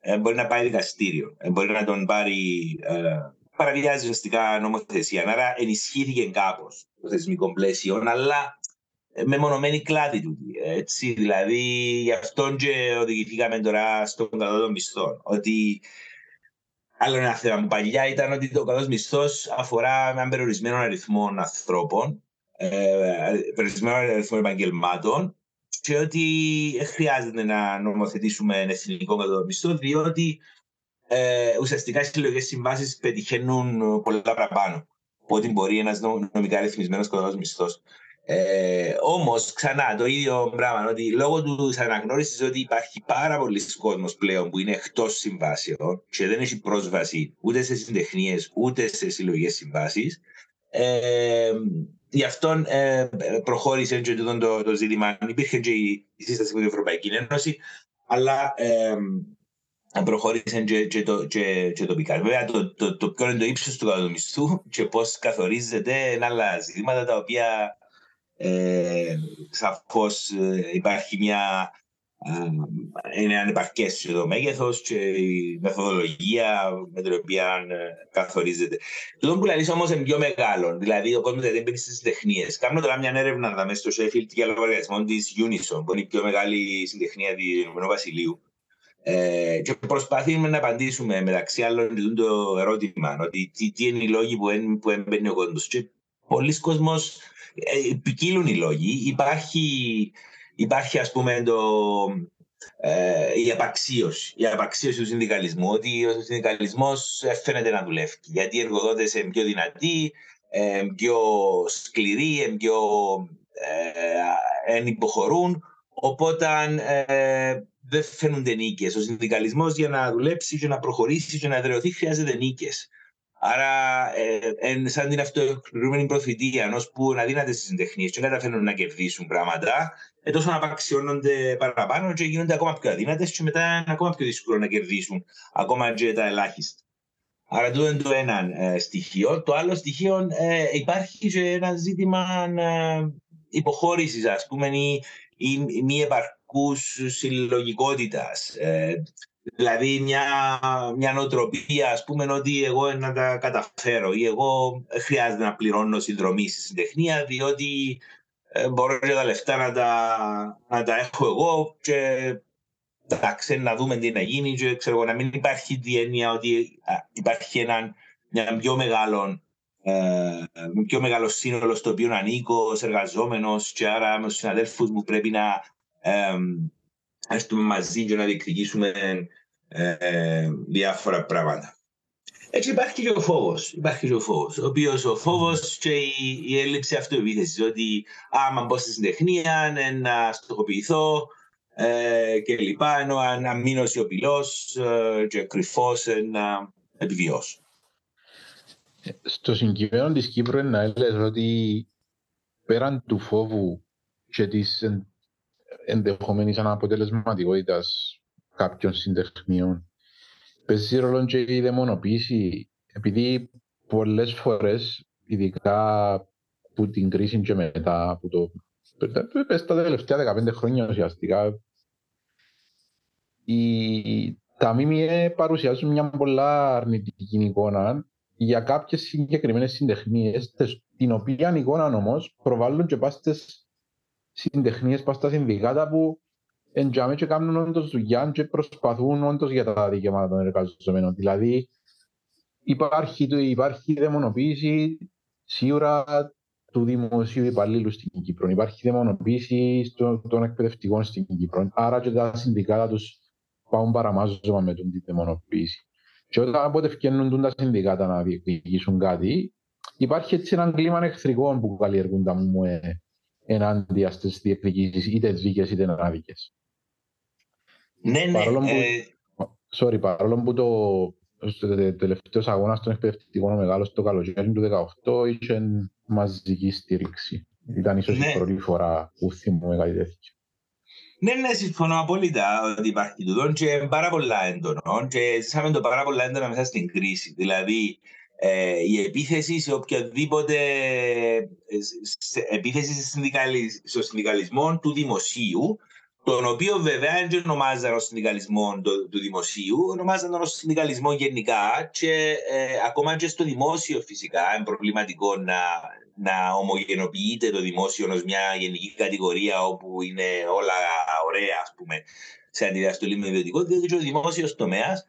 ε, μπορεί να πάει δικαστήριο, ε, μπορεί να τον πάρει. Ε, παραβιάζει ουσιαστικά νομοθεσία. Άρα ενισχύθηκε κάπως το θεσμικό πλαίσιο, αλλά με μονομένη κλάδη του. Έτσι, δηλαδή, γι' αυτό και οδηγηθήκαμε τώρα στον κατώτατο μισθό. Ότι άλλο ένα θέμα μου παλιά ήταν ότι το κατώτατο μισθός αφορά έναν περιορισμένο αριθμό ανθρώπων, ε, περιορισμένο αριθμό επαγγελμάτων και ότι χρειάζεται να νομοθετήσουμε εθνικό κατώτατο μισθό, διότι ε, ουσιαστικά οι συλλογικές συμβάσεις πετυχαίνουν πολλά παραπάνω από ό,τι μπορεί ένας νομικά ρυθμισμένος κατώτατο μισθός. Ε, Όμως, ξανά το ίδιο πράγμα, ότι λόγω του αναγνώρισης ότι υπάρχει πάρα πολλοί κόσμος πλέον που είναι εκτός συμβάσεων και δεν έχει πρόσβαση ούτε σε συντεχνίες ούτε σε συλλογικές συμβάσεις. Ε, γι' αυτό ε, προχώρησε και το, το, το ζήτημα. Υπήρχε και η, η σύσταση με την Ευρωπαϊκή Ένωση, αλλά ε, προχώρησε και, και, το, και, και τοπικά. Βέβαια, το, το, το, ποιο είναι το ύψος του κατομισθού και πώς καθορίζεται είναι άλλα ζητήματα τα οποία ε, σαφώς ε, υπάρχει μια είναι ανεπαρκές το μέγεθος και η μεθοδολογία με την οποία ε, καθορίζεται. Το που λέει όμως είναι πιο μεγάλο. Δηλαδή, ο κόσμος δεν μπαίνει στις τεχνίες. Κάνουμε τώρα μια έρευνα μέσα στο Sheffield για λογαριασμό της Unison, που είναι η πιο μεγάλη συντεχνία του Ηνωμένου Βασιλείου. Ε, και προσπαθούμε να απαντήσουμε μεταξύ άλλων το ερώτημα ότι τι, τι είναι οι λόγοι που, που έμπαινε ο κόσμος. Και πολλοί κόσμοι ε, ποικίλουν οι λόγοι. Υπάρχει, υπάρχει ας πούμε το, ε, η απαξίωση, η απαξίωση του συνδικαλισμού, ότι ο συνδικαλισμός φαίνεται να δουλεύει. Γιατί οι εργοδότες είναι πιο δυνατοί, ε, πιο σκληροί, πιο ε, υποχωρούν, οπότε ε, δεν φαίνονται νίκες. Ο συνδικαλισμός για να δουλέψει και να προχωρήσει και να εδραιωθεί χρειάζεται νίκες. Άρα, ε, σαν την αυτοεκπληρωμένη προφητεία ενός που είναι αδύνατες στις συντεχνίες και δεν καταφέρνουν να κερδίσουν πράγματα, ε, τόσο να απαξιώνονται παραπάνω και γίνονται ακόμα πιο αδύνατες και μετά είναι ακόμα πιο δύσκολο να κερδίσουν ακόμα και τα ελάχιστα. Άρα, αυτό είναι το ένα ε, στοιχείο. Το άλλο στοιχείο ε, υπάρχει και ένα ζήτημα ε, υποχώρησης, ας πούμε, ή, ή μη επαρκούς συλλογικότητας. Ε, Δηλαδή μια, μια νοοτροπία, ας πούμε, ότι εγώ να τα καταφέρω ή εγώ χρειάζεται να πληρώνω συνδρομή στη συντεχνία διότι ε, μπορώ και τα λεφτά να τα, να τα έχω εγώ και εντάξει, να δούμε τι να γίνει και ξέρω, να μην υπάρχει τη έννοια ότι υπάρχει ένα, μια πιο μεγάλο ε, πιο μεγάλο σύνολο στο οποίο ανήκω ως εργαζόμενος και άρα με τους συναδέλφους μου πρέπει να ε, έρθουμε μαζί και να διεκδικήσουμε ε, διάφορα πράγματα. Έτσι υπάρχει και ο φόβος. Υπάρχει και ο φόβος. Ο οποίος ο φόβος και η, η έλλειψη αυτοεπίθεσης. Ότι άμα μπω στη συντεχνία, να στοχοποιηθώ ε, και λοιπά. Ενώ αν μείνω σιωπηλός ε, και κρυφός να επιβιώσω. Στο συγκεκριμένο της Κύπρου να έλεγες ότι πέραν του φόβου και της ενδεχομένης αναποτελεσματικότητας κάποιων συντεχνίων. Παίζει ρόλο και η δαιμονοποίηση, επειδή πολλές φορές, ειδικά που την κρίση και μετά, από το, πες τα τελευταία 15 χρόνια ουσιαστικά, οι, τα ΜΜΕ παρουσιάζουν μια πολλά αρνητική εικόνα για κάποιες συγκεκριμένες συντεχνίες, την οποία εικόνα όμως προβάλλουν και πάστε συντεχνίε, πάστε συνδικάτα που εντιαμε και κάνουν όντως δουλειά και προσπαθούν όντως για τα δικαιώματα των εργαζομένων. Δηλαδή υπάρχει, υπάρχει δαιμονοποίηση σίγουρα του δημοσίου υπαλλήλου στην Κύπρο. Υπάρχει δαιμονοποίηση στο, των εκπαιδευτικών στην Κύπρο. Άρα και τα συνδικάτα τους πάνε παραμάζωμα με την δαιμονοποίηση. Και όταν οπότε φτιάχνουν τα συνδικάτα να διεκδικήσουν κάτι, υπάρχει έτσι ένα κλίμα εχθρικών που καλλιεργούν τα ΜΟΕ ενάντια στις διεκδικήσεις είτε δίκες είτε άδικες. Ναι, ναι. Παρόλο που, ε, sorry, παρόλο που το, στο τελευταίος αγώνας των εκπαιδευτικών ο μεγάλος το καλοκαίρι του 2018 είχε μαζική στήριξη. Ήταν ίσως Ναι. η πρώτη φορά που θυμούμε κάτι τέτοιο. Ναι, ναι, συμφωνώ απόλυτα ότι υπάρχει τούτο και είναι πάρα πολλά έντονο και ζήσαμε το πάρα πολλά έντονα μέσα στην κρίση. Δηλαδή, ε, η επίθεση σε οποιοδήποτε ε, σε- επίθεση σε συνδικαλι- στο συνδικαλισμό του δημοσίου, τον οποίο βέβαια δεν ονομάζαν ως συνδικαλισμό το- του δημοσίου, ονομάζαν ως συνδικαλισμό γενικά και ε, ακόμα και στο δημόσιο φυσικά είναι προβληματικό να, να ομογενοποιείται το δημόσιο ως μια γενική κατηγορία όπου είναι όλα ωραία ας πούμε σε αντιδιαστολή με ιδιωτικό, διότι και ο δημόσιος τομέας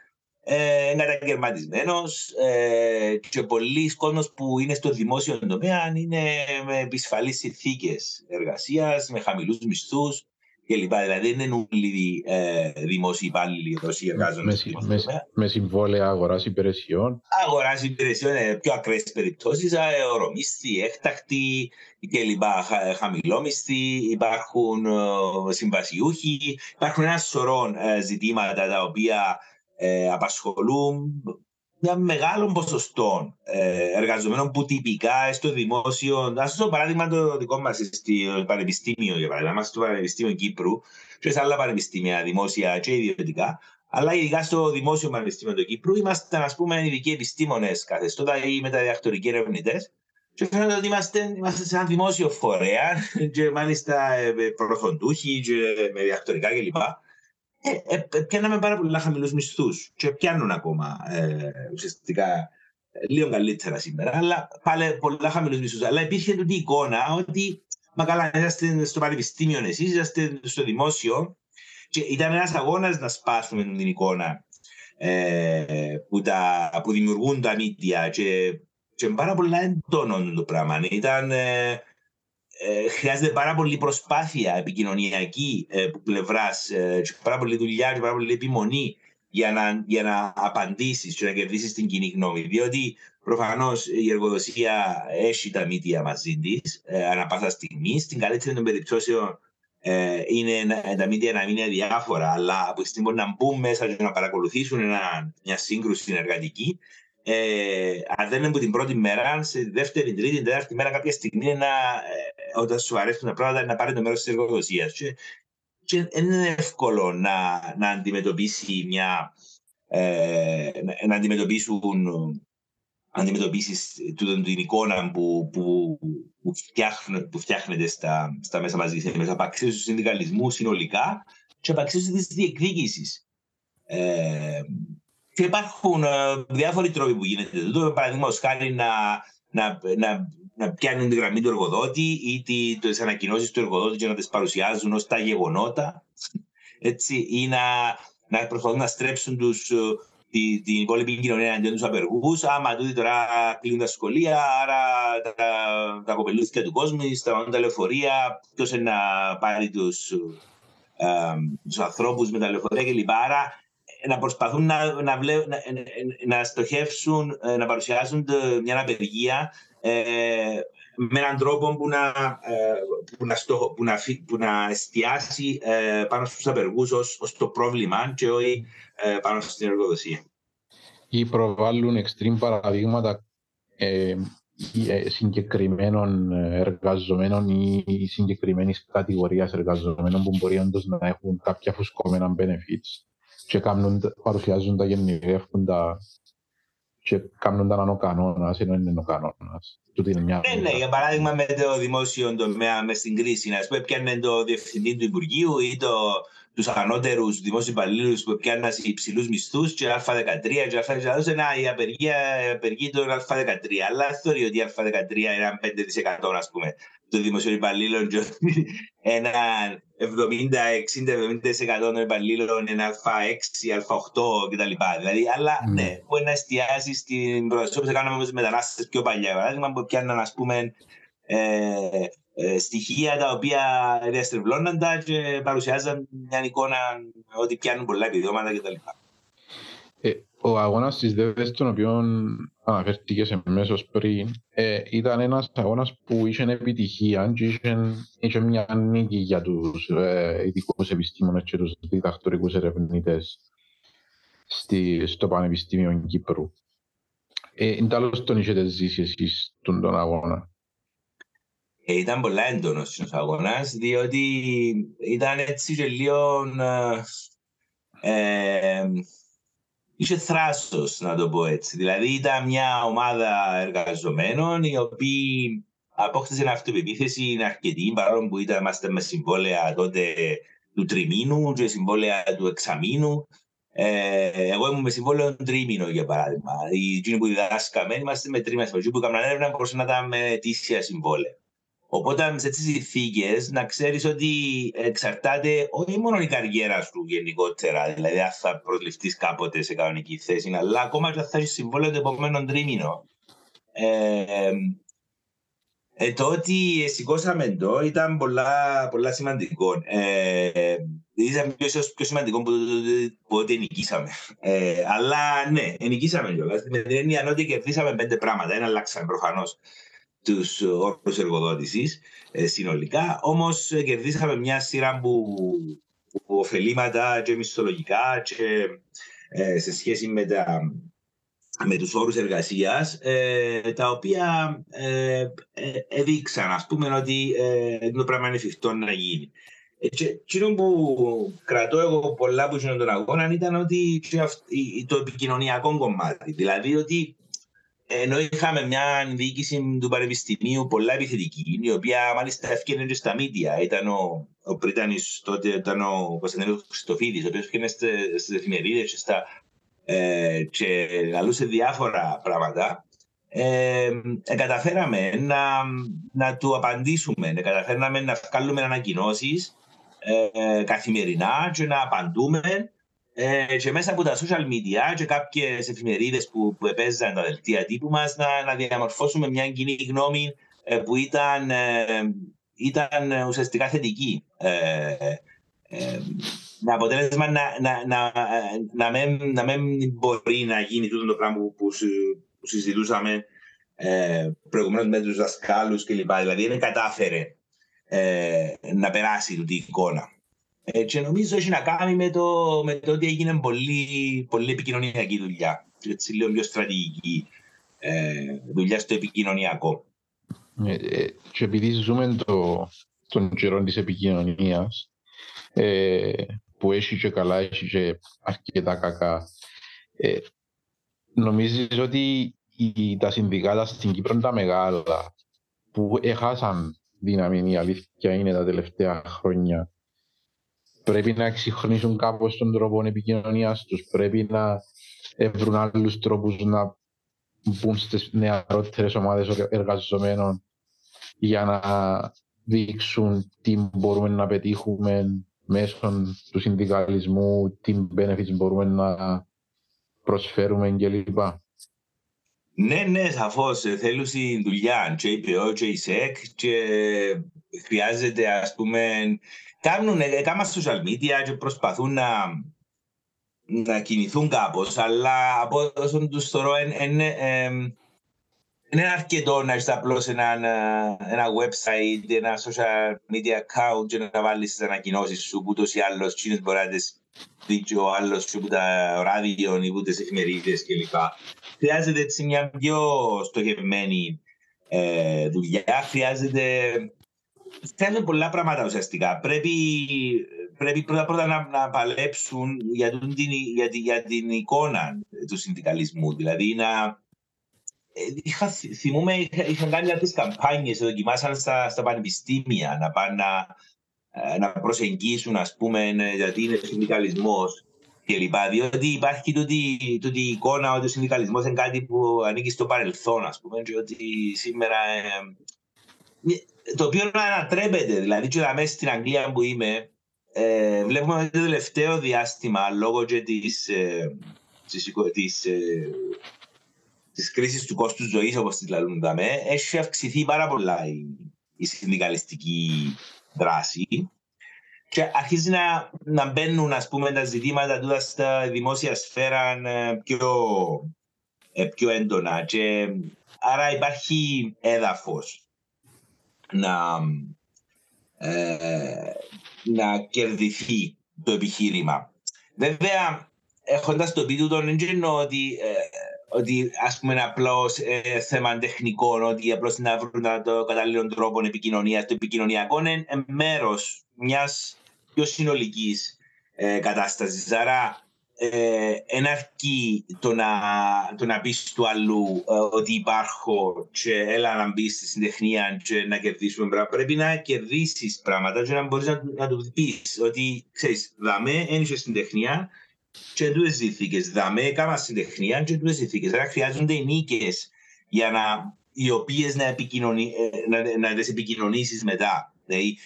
ε, είναι καταγερματισμένος ε, και πολλοί κόσμος που είναι στο δημόσιο τομέα είναι με επισφαλείς συνθήκες εργασίας, με χαμηλούς μισθούς κλπ. Δηλαδή δεν είναι όλοι ε, δημόσιοι υπάλληλοι όσοι εργάζονται Με, στο συ- δημόσιο με, τομέα. με συμβόλαια αγοράς υπηρεσιών. Αγοράζει υπηρεσιών, ε, πιο ακραίες περιπτώσεις, ορομίσθη, έκτακτη κλπ. Χα, χαμηλόμισθη, υπάρχουν ε, συμβασιούχοι, υπάρχουν ένα σωρό ε, ζητήματα τα οποία ε, απασχολούν μια μεγάλο ποσοστό ε, εργαζομένων που τυπικά στο δημόσιο. Α το παράδειγμα το δικό μας στο Πανεπιστήμιο, για παράδειγμα, είμαστε στο Πανεπιστήμιο Κύπρου και σε άλλα πανεπιστήμια δημόσια και ιδιωτικά. Αλλά ειδικά στο Δημόσιο Πανεπιστήμιο του Κύπρου ήμασταν, ας πούμε, ειδικοί επιστήμονες καθεστώτας ή μεταδιακτορικοί ερευνητές. Και φαίνεται ότι είμαστε, είμαστε σε ένα δημόσιο φορέα [laughs] και μάλιστα ε, με προχοντούχοι και με διακτορικά κλπ. Ε, ε, ε, πιάναμε πάρα πολλά χαμηλούς μισθούς και πιάνουν ακόμα ε, ουσιαστικά ε, λίγο καλύτερα σήμερα, αλλά πάλι πολλά χαμηλούς μισθούς. Αλλά υπήρχε τούτη εικόνα ότι, μα καλά, είσαστε στο πανεπιστήμιο εσείς, είσαστε στο δημόσιο, και ήταν ένας αγώνας να σπάσουμε την εικόνα ε, που, τα, που δημιουργούν τα μίντια και, και πάρα πολλά έντονο το πράγμα. Ήταν, ε, ε, χρειάζεται πάρα πολύ προσπάθεια επικοινωνιακή ε, από πλευράς, ε, και πάρα πολλή δουλειά και πάρα πολύ επιμονή για να, για να απαντήσεις και να κερδίσεις την κοινή γνώμη. Διότι προφανώς η εργοδοσία έχει τα μύτια μαζί της ε, ανά πάσα στιγμή. Στην καλύτερη των περιπτώσεων ε, είναι να- τα μύτια να μην είναι διάφορα, αλλά από τη στιγμή που να μπουν μέσα και να παρακολουθήσουν ένα, μια σύγκρουση συνεργατική, ε, αν δεν είναι από την πρώτη μέρα, σε δεύτερη, τρίτη, τέταρτη μέρα, κάποια στιγμή να, ε, όταν σου αρέσουν τα πράγματα, να πάρει το μέρος της εργοδοσίας. Και, και δεν είναι εύκολο να, να αντιμετωπίσει μια. Ε, να, να αντιμετωπίσουν να αντιμετωπίσεις τούτον την εικόνα που, που, που, φτιάχνε, που φτιάχνεται στα, στα μέσα μαζικής ενημέρωσης, απαξίωση του συνδικαλισμούς συνολικά και απαξίωση της διεκδίκησης. Ε, και υπάρχουν ε, διάφοροι τρόποι που γίνεται τούτο. Παραδείγματος χάρη να, να, να, να πιάνουν τη γραμμή του εργοδότη ή τις ανακοινώσεις του εργοδότη και να τις παρουσιάζουν ως τα γεγονότα. Έτσι, ή να, να προσπαθούν να στρέψουν τους, ε, τη, την υπόλοιπη κοινωνία αντίον τους απεργούς. Άμα τούτοι τώρα κλείνουν τα σχολεία, άρα τα, τα κοπελούθια του κόσμου, σταματούν τα λεωφορεία, ποιος να πάρει τους τους ανθρώπους με τα λεωφορεία κλπ. Άρα να προσπαθούν να, να, βλέ, να, να στοχεύσουν, να παρουσιάσουν μια απεργία ε, με έναν τρόπο που να, ε, που να, στοχο, που να, που να εστιάσει ε, πάνω στους απεργούς ως, ως το πρόβλημα και όχι ε, πάνω στην εργοδοσία. Ή προβάλλουν extreme παραδείγματα ε, συγκεκριμένων εργαζομένων ή συγκεκριμένης κατηγορίας εργαζομένων που μπορεί όντως να έχουν κάποια φουσκωμένα benefits και κάνουν, παρουσιάζουν τα γεννηβεύουν τα και κάνουν τα να είναι ο κανόνας, ενώ είναι ο κανόνας. Τούτη είναι μια... Ναι, ναι, για παράδειγμα με το δημόσιο τομέα μες στην κρίση, να πούμε πιάνε το διευθυντή του Υπουργείου ή το, τους ανώτερους δημόσιους υπαλλήλους που πιάνουν υψηλούς μισθούς και Α13 και Α14, να, η απεργία, η απεργία των Α13. Αλλά θεωρεί ότι η Α13 είναι 5% ας πούμε των δημοσίων υπαλλήλων και ένα 70-60-70% των υπαλλήλων είναι Α6, Α8 κτλ. Δηλαδή, αλλά mm. ναι, μπορεί να εστιάσει στην προστασία που κάναμε με του μετανάστες πιο παλιά. Παράδειγμα, που πιάνουν, ας πούμε, ε, ε, στοιχεία τα οποία διαστρεβλώνονταν και παρουσιάζαν μια εικόνα ότι πιάνουν πολλά επιδόματα κτλ. Ε, ο αγώνας της ΔΕΔΕΣ, τον οποίο αναφέρθηκε σε μέσος πριν, ε, ήταν ένας αγώνας που είχε επιτυχία και είχε, είχε μια νίκη για τους ε, ειδικούς επιστήμονες και τους διδακτορικούς ερευνητές στη, στο Πανεπιστήμιο Κύπρου. Ε, είναι τέλος τον είχετε ζήσει εσείς τον, τον αγώνα; Ε, ήταν πολλά έντονος ο αγώνας, διότι ήταν έτσι και λίγο... Ε, ε είχε θράσος, να το πω έτσι. Δηλαδή ήταν μια ομάδα εργαζομένων οι οποίοι απόκτησαν αυτοπεποίθηση αρκετή, παρόλο που ήταν, είμαστε μες συμβόλαια τότε του τριμήνου και συμβόλαια του εξαμήνου. Ε, εγώ ήμουν μες συμβόλαιο τρίμηνο για παράδειγμα. Οι εκείνοι που διδάσκαμε είμαστε με τρίμηνο. Οι που έκαναν έρευνα μπορούσαν να ήταν με αιτήσια συμβόλαια. Οπότε σε τέτοιε συνθήκε να ξέρεις ότι εξαρτάται όχι μόνο η καριέρα σου γενικότερα, δηλαδή αν θα προσληφθείς κάποτε σε κανονική θέση, αλλά ακόμα και αν θα έχεις συμβόλαιο το επόμενο τρίμηνο. Ε, ε, το ότι σηκώσαμε το ήταν πολλά, πολλά σημαντικό. Ε, ήταν πιο, πιο σημαντικό που, που ότι νικήσαμε. Ε, αλλά ναι, νικήσαμε κιόλας. Με την έννοια ότι κερδίσαμε πέντε πράγματα. Ένα αλλάξαμε προφανώς τους όρου εργοδότησης ε, συνολικά. Όμως ε, κερδίσαμε μια σειρά που, που ωφελήματα και μισθολογικά και ε, σε σχέση με, τα, με τους όρους εργασίας ε, τα οποία ε, έδειξαν ας πούμε ότι το πράγμα είναι εφικτό να γίνει. Εκείνο που κρατώ εγώ πολλά που γίνονται τον αγώνα ήταν ότι το επικοινωνιακό κομμάτι. Δηλαδή ότι ενώ είχαμε μια διοίκηση του Πανεπιστημίου πολλά επιθετική, η οποία μάλιστα έφυγε και στα μίδια. Ήταν ο, ο Πρίτανης τότε, ήταν ο Κωνσταντίνος Χριστοφίδης, ο οποίος έφυγε στις εφημερίδες και, στα, ε, και λαλούσε διάφορα πράγματα. Ε, ε, καταφέραμε να, να του απαντήσουμε, ε, καταφέραμε να βγάλουμε ανακοινώσεις ε, καθημερινά και να απαντούμε ε, και μέσα από τα social media και κάποιες εφημερίδες που, που επέζαν τα δελτία τύπου μας να, να διαμορφώσουμε μια κοινή γνώμη ε, που ήταν, ε, ήταν ουσιαστικά θετική. Ε, ε, με αποτέλεσμα να, να, να, να, μην, να μην μπορεί να γίνει τούτο το πράγμα που, που, που συζητούσαμε ε, προηγουμένως με τους δασκάλους κλπ. Δηλαδή δεν κατάφερε ε, να περάσει τούτη η εικόνα. Ε, και νομίζω έχει να κάνει με το, με το ότι έγινε πολύ, πολύ επικοινωνιακή δουλειά. Έτσι λέω πιο στρατηγική ε, δουλειά στο επικοινωνιακό. Ε, ε, και επειδή ζούμε το, τον καιρό της επικοινωνίας ε, που έχει και καλά, έχει και αρκετά κακά ε, νομίζεις ότι οι, τα συνδικάτα στην Κύπρο είναι τα μεγάλα που έχασαν δύναμη η αλήθεια είναι τα τελευταία χρόνια πρέπει να εξυγχρονίσουν κάπως τον τρόπο επικοινωνίας τους, πρέπει να βρουν άλλους τρόπους να μπουν στις νεαρότερες ομάδες εργαζομένων για να δείξουν τι μπορούμε να πετύχουμε μέσω του συνδικαλισμού, τι benefits μπορούμε να προσφέρουμε κλπ. Ναι, ναι, σαφώς. Θέλουν δουλειά και η ΠΕΟ και η ΣΕΚ και χρειάζεται, ας πούμε, κάνουν, έκαναν social media και προσπαθούν να, να κινηθούν κάπως, αλλά από όσο τους θεωρώ είναι αρκετό να έχεις απλώς ένα, ένα website, ένα social media account και να βάλεις τις ανακοινώσεις σου που ούτως ή άλλως τσίνες μπορεί να τις δει και ο άλλος και που τα ράδιο ή που τις εφημερίδες κλπ. Χρειάζεται έτσι μια πιο στοχευμένη ε, δουλειά, χρειάζεται θέλουν πολλά πράγματα ουσιαστικά. Πρέπει, πρέπει πρώτα πρώτα να, να παλέψουν για την, για, για την εικόνα του συνδικαλισμού. Δηλαδή να, ε, είχα, θυμούμαι, είχα, είχαν κάνει κάποιε καμπάνιες, δοκιμάσαν στα, στα πανεπιστήμια να πάνε να, ε, να προσεγγίσουν, ας πούμε, γιατί είναι συνδικαλισμός κλπ. Διότι υπάρχει τούτη, τούτη εικόνα ότι ο συνδικαλισμός είναι κάτι που ανήκει στο παρελθόν, ας πούμε, και ότι σήμερα. Ε, το οποίο ανατρέπεται. Δηλαδή, και μέσα στην Αγγλία που είμαι, ε, βλέπουμε ότι το τελευταίο διάστημα, λόγω και της, ε, της, της, ε, της κρίσης του κόστους ζωής, όπως τη λαλούν έχει αυξηθεί πάρα πολλά η, η συνδικαλιστική δράση. και αρχίζει να, να μπαίνουν ας πούμε, τα ζητήματα του στα δημόσια σφαίρα ε, πιο, ε, πιο έντονα. Και, άρα υπάρχει έδαφος να, ε, να κερδιθεί το επιχείρημα. Βέβαια, έχοντας το πίτου τον δεν εννοώ ότι, ε, ότι ας πούμε απλώς ε, θέμα τεχνικό, ότι απλώς να βρουν το κατάλληλο τρόπο επικοινωνίας. Το επικοινωνιακό είναι μέρος μιας πιο συνολικής ε, κατάστασης. Άρα, ε, ένα αρκεί το να, το να πεις του άλλου ε, ότι υπάρχω και έλα να μπεις στη συντεχνία και να κερδίσουμε πράγματα. Πρέπει να κερδίσεις πράγματα και να μπορείς να, να του πεις ότι ξέρεις, δαμέ, ένιωσε συντεχνία και τούτες συνθήκες. Δαμέ, κάμα συντεχνία και τούτες συνθήκες. Άρα χρειάζονται οι νίκες για να, οι οποίες να, επικοινωνεί, ε, να, να τις επικοινωνήσεις μετά. Δηλαδή,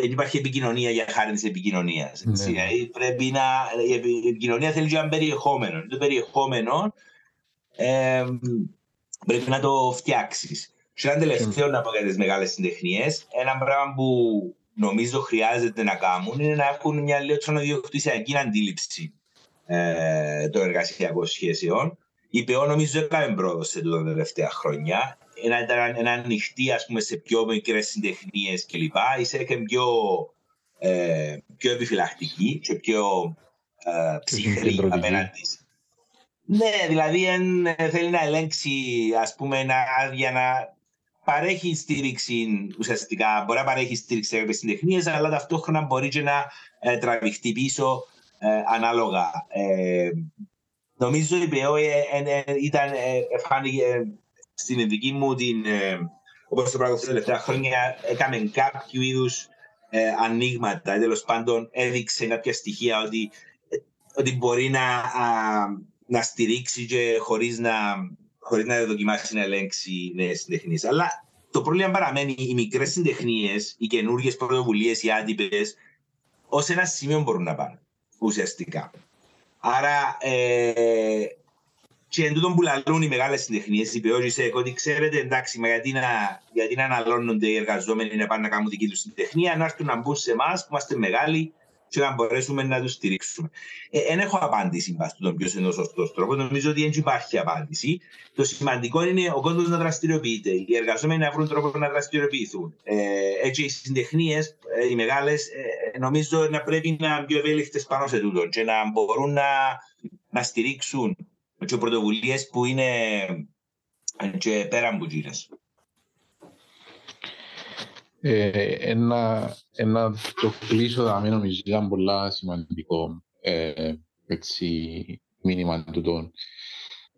δεν υπάρχει επικοινωνία για χάρη της επικοινωνίας. Ναι. Δηλαδή, πρέπει να. Η επικοινωνία θέλει και ένα περιεχόμενο. Το περιεχόμενο ε, πρέπει να το φτιάξεις. Σε ένα τελευταίο να πω για τις μεγάλες συντεχνίες, ένα πράγμα που νομίζω χρειάζεται να κάνουν είναι να έχουν μια λίγο τσονοδιοκτησιακή αντίληψη ε, των εργασιακών σχέσεων. Η ΠΕΟ νομίζω έκανε πρόοδο σε τούτο τα τελευταία χρόνια ένα, ένα, ένα ανοιχτή ας πούμε, σε πιο μικρές συντεχνίες κλπ. Είσαι και πιο, ε, πιο επιφυλακτική και πιο ε, ψυχρή απέναντι. Ναι, δηλαδή αν θέλει να ελέγξει ας πούμε για να παρέχει στήριξη ουσιαστικά, μπορεί να παρέχει στήριξη σε κάποιες συντεχνίες αλλά ταυτόχρονα μπορεί και να ε, τραβηχτεί πίσω ε, ανάλογα. Ε, νομίζω η ΠΕΟ ε, ε, ήταν, εφάνηκε στην δική μου την, ε, όπως το πράγμα τα τελευταία χρόνια, έκαμε κάποιο είδους ε, ανοίγματα. Τέλος πάντων, έδειξε κάποια στοιχεία ότι, ε, ότι μπορεί να, α, να στηρίξει και χωρίς να, χωρίς να δοκιμάσει να ελέγξει νέες συντεχνίες. Αλλά το πρόβλημα παραμένει οι μικρές συντεχνίες, οι καινούργιες πρωτοβουλίες, οι άτυπες, ως ένα σημείο μπορούν να πάνε ουσιαστικά. Άρα, ε, και εν τούτον που λαλούν οι μεγάλες συντεχνίες, οι σε ότι ξέρετε, εντάξει, μα γιατί να, γιατί να αναλώνονται οι εργαζόμενοι να πάνε να κάνουν δική τους συντεχνία, να έρθουν να μπουν σε εμάς που είμαστε μεγάλοι και να μπορέσουμε να τους στηρίξουμε. Δεν ε, έχω απάντηση μπα στον ποιος είναι ο σωστός τρόπος. Νομίζω ότι δεν υπάρχει απάντηση. Το σημαντικό είναι ο κόσμο να δραστηριοποιείται, οι εργαζόμενοι να βρουν τρόπο να δραστηριοποιηθούν. Ε, έτσι, οι συντεχνίες, ε, οι μεγάλες, ε, νομίζω να πρέπει να είναι πιο ευέλικτες πάνω σε τούτο και να μπορούν να, να στηρίξουν και πρωτοβουλίες που είναι και πέρα από τζίνες. Ε, ένα, ένα το κλείσω θα μην νομίζω ήταν πολλά σημαντικό ε, έτσι, μήνυμα του τον.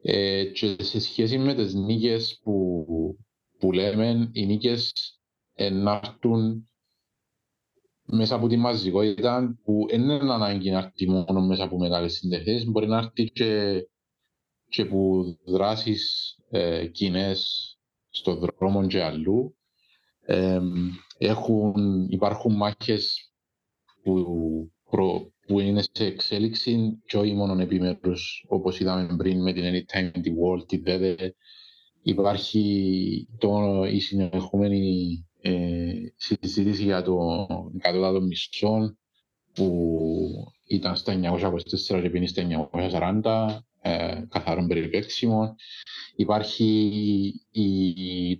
Ε, και σε σχέση με τις νίκες που, που λέμε, οι νίκες να έρθουν μέσα από τη μαζικότητα που δεν είναι ανάγκη να έρθει μόνο μέσα από μεγάλες συντεχές, μπορεί να έρθει και και που δράσεις ε, κοινέ στο δρόμο και αλλού. Ε, έχουν, υπάρχουν μάχες που, προ, που είναι σε εξέλιξη και όχι μόνο επιμέρους όπως είδαμε πριν με την Anytime the World, την ΔΕΔΕ. Υπάρχει το, η συνεχόμενη ε, συζήτηση για το εκατότατο μισθό που ήταν στα 924 και πίνει στα 940 ε, καθαρών περιπέξιμων. Υπάρχει η,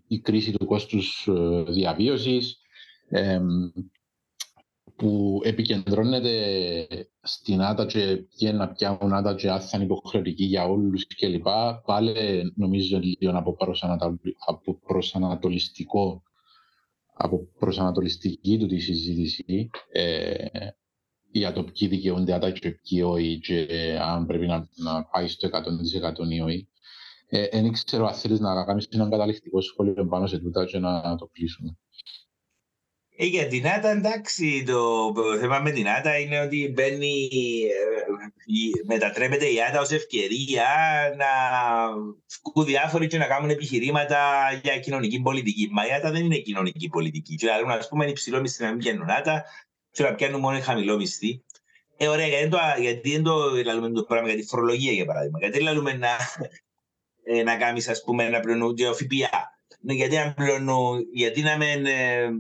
η κρίση του κόστους ε, διαβίωσης που επικεντρώνεται στην άτα και ποιοι να πιάνουν άτα και άθαν υποχρεωτική για όλους κλπ. Πάλι νομίζω λίγο από, από προσανατολιστικό από προσανατολιστική του τη συζήτηση ε, για το ποιοι δικαιούνται άτα και ποιοι όχι και αν πρέπει να, να πάει στο 100% ή όχι. Δεν ε, ξέρω αν θέλεις να κάνεις έναν καταληκτικό σχόλιο πάνω σε τούτα και να, να το κλείσουμε. Ε, για την ΆΤΑ, εντάξει, το, το θέμα με την ΆΤΑ είναι ότι μπαίνει, ε, μετατρέπεται η ΆΤΑ ως ευκαιρία να βγουν διάφοροι και να κάνουν επιχειρήματα για κοινωνική πολιτική. Μα η ΆΤΑ δεν είναι κοινωνική πολιτική. Και δηλαδή, ας πούμε, είναι υψηλό μισθή να μην πιάνουν ΆΤΑ, και να πιάνουν μόνο χαμηλό μισθή. Ε, ωραία, γιατί, το, γιατί δεν το λαλούμε το πράγμα για τη φορολογία, για παράδειγμα. Γιατί λαλούμε να, [laughs] ε, να κάνεις, ας πούμε, να πληρώνουν και ο ΦΠΑ. ναι, γιατί, να πληρώνουν, γιατί να μην ε,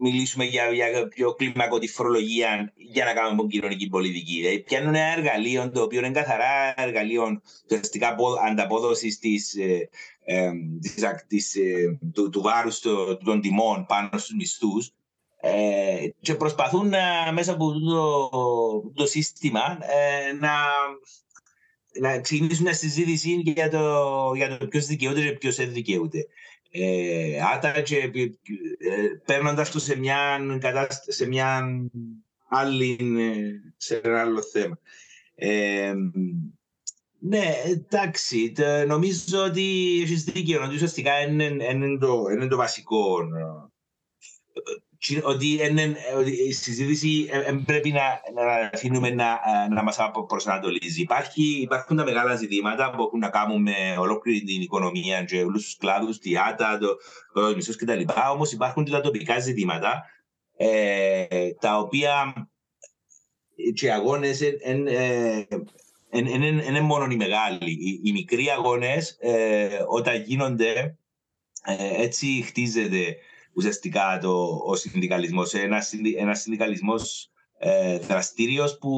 μιλήσουμε για, για πιο κλιμακωτή φορολογία για να κάνουμε κοινωνική πολιτική. Δηλαδή, πιάνουν ένα εργαλείο το οποίο είναι καθαρά εργαλείο ουσιαστικά ανταπόδοσης της, ε, ε, της, ε, του, του βάρους των τιμών πάνω στους μισθούς. Ε, και προσπαθούν να, μέσα από το, το σύστημα ε, να να ξεκινήσουν μια συζήτηση για το, για το ποιος δικαιούται και ποιος δεν δικαιούται. Ε, άτα και ε, παίρνοντας το σε μια, σε μια άλλη, ε, σε ένα άλλο θέμα. Ε, ναι, εντάξει, νομίζω ότι έχεις δίκιο, ότι ουσιαστικά είναι, είναι, το, είναι το βασικό ότι, η συζήτηση δεν πρέπει να, να αφήνουμε να, να μας προσανατολίζει. Υπάρχει, υπάρχουν τα μεγάλα ζητήματα που έχουν να κάνουν με ολόκληρη την οικονομία και όλους τους κλάδους, τη ΆΤΑ, το, το μισθός κτλ. Όμως υπάρχουν και τα τοπικά ζητήματα ε, τα οποία και οι αγώνες δεν είναι μόνο οι μεγάλοι. Οι, οι μικροί αγώνες ε, όταν γίνονται ε, έτσι χτίζεται ουσιαστικά το, ο συνδικαλισμός. Ένα, ένας συνδικαλισμός ε, δραστήριος που,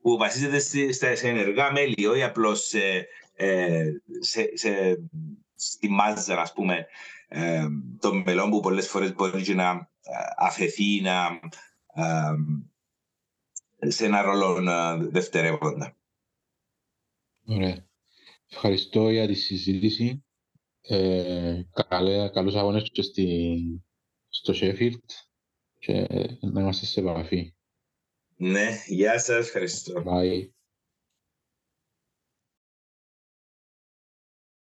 που βασίζεται σε, σε ενεργά μέλη, όχι απλώς σε, ε, σε, σε, στη μάζα, ας πούμε, ε, των μελών που πολλές φορές μπορεί να ε, αφαιθεί να, ε, σε ένα ρόλο δευτερεύοντα. Ωραία. Ευχαριστώ για τη συζήτηση. Ε, καλούς αγώνες και στη, στο Sheffield και να είμαστε σε επαφή. Ναι, γεια σας, ευχαριστώ. Bye.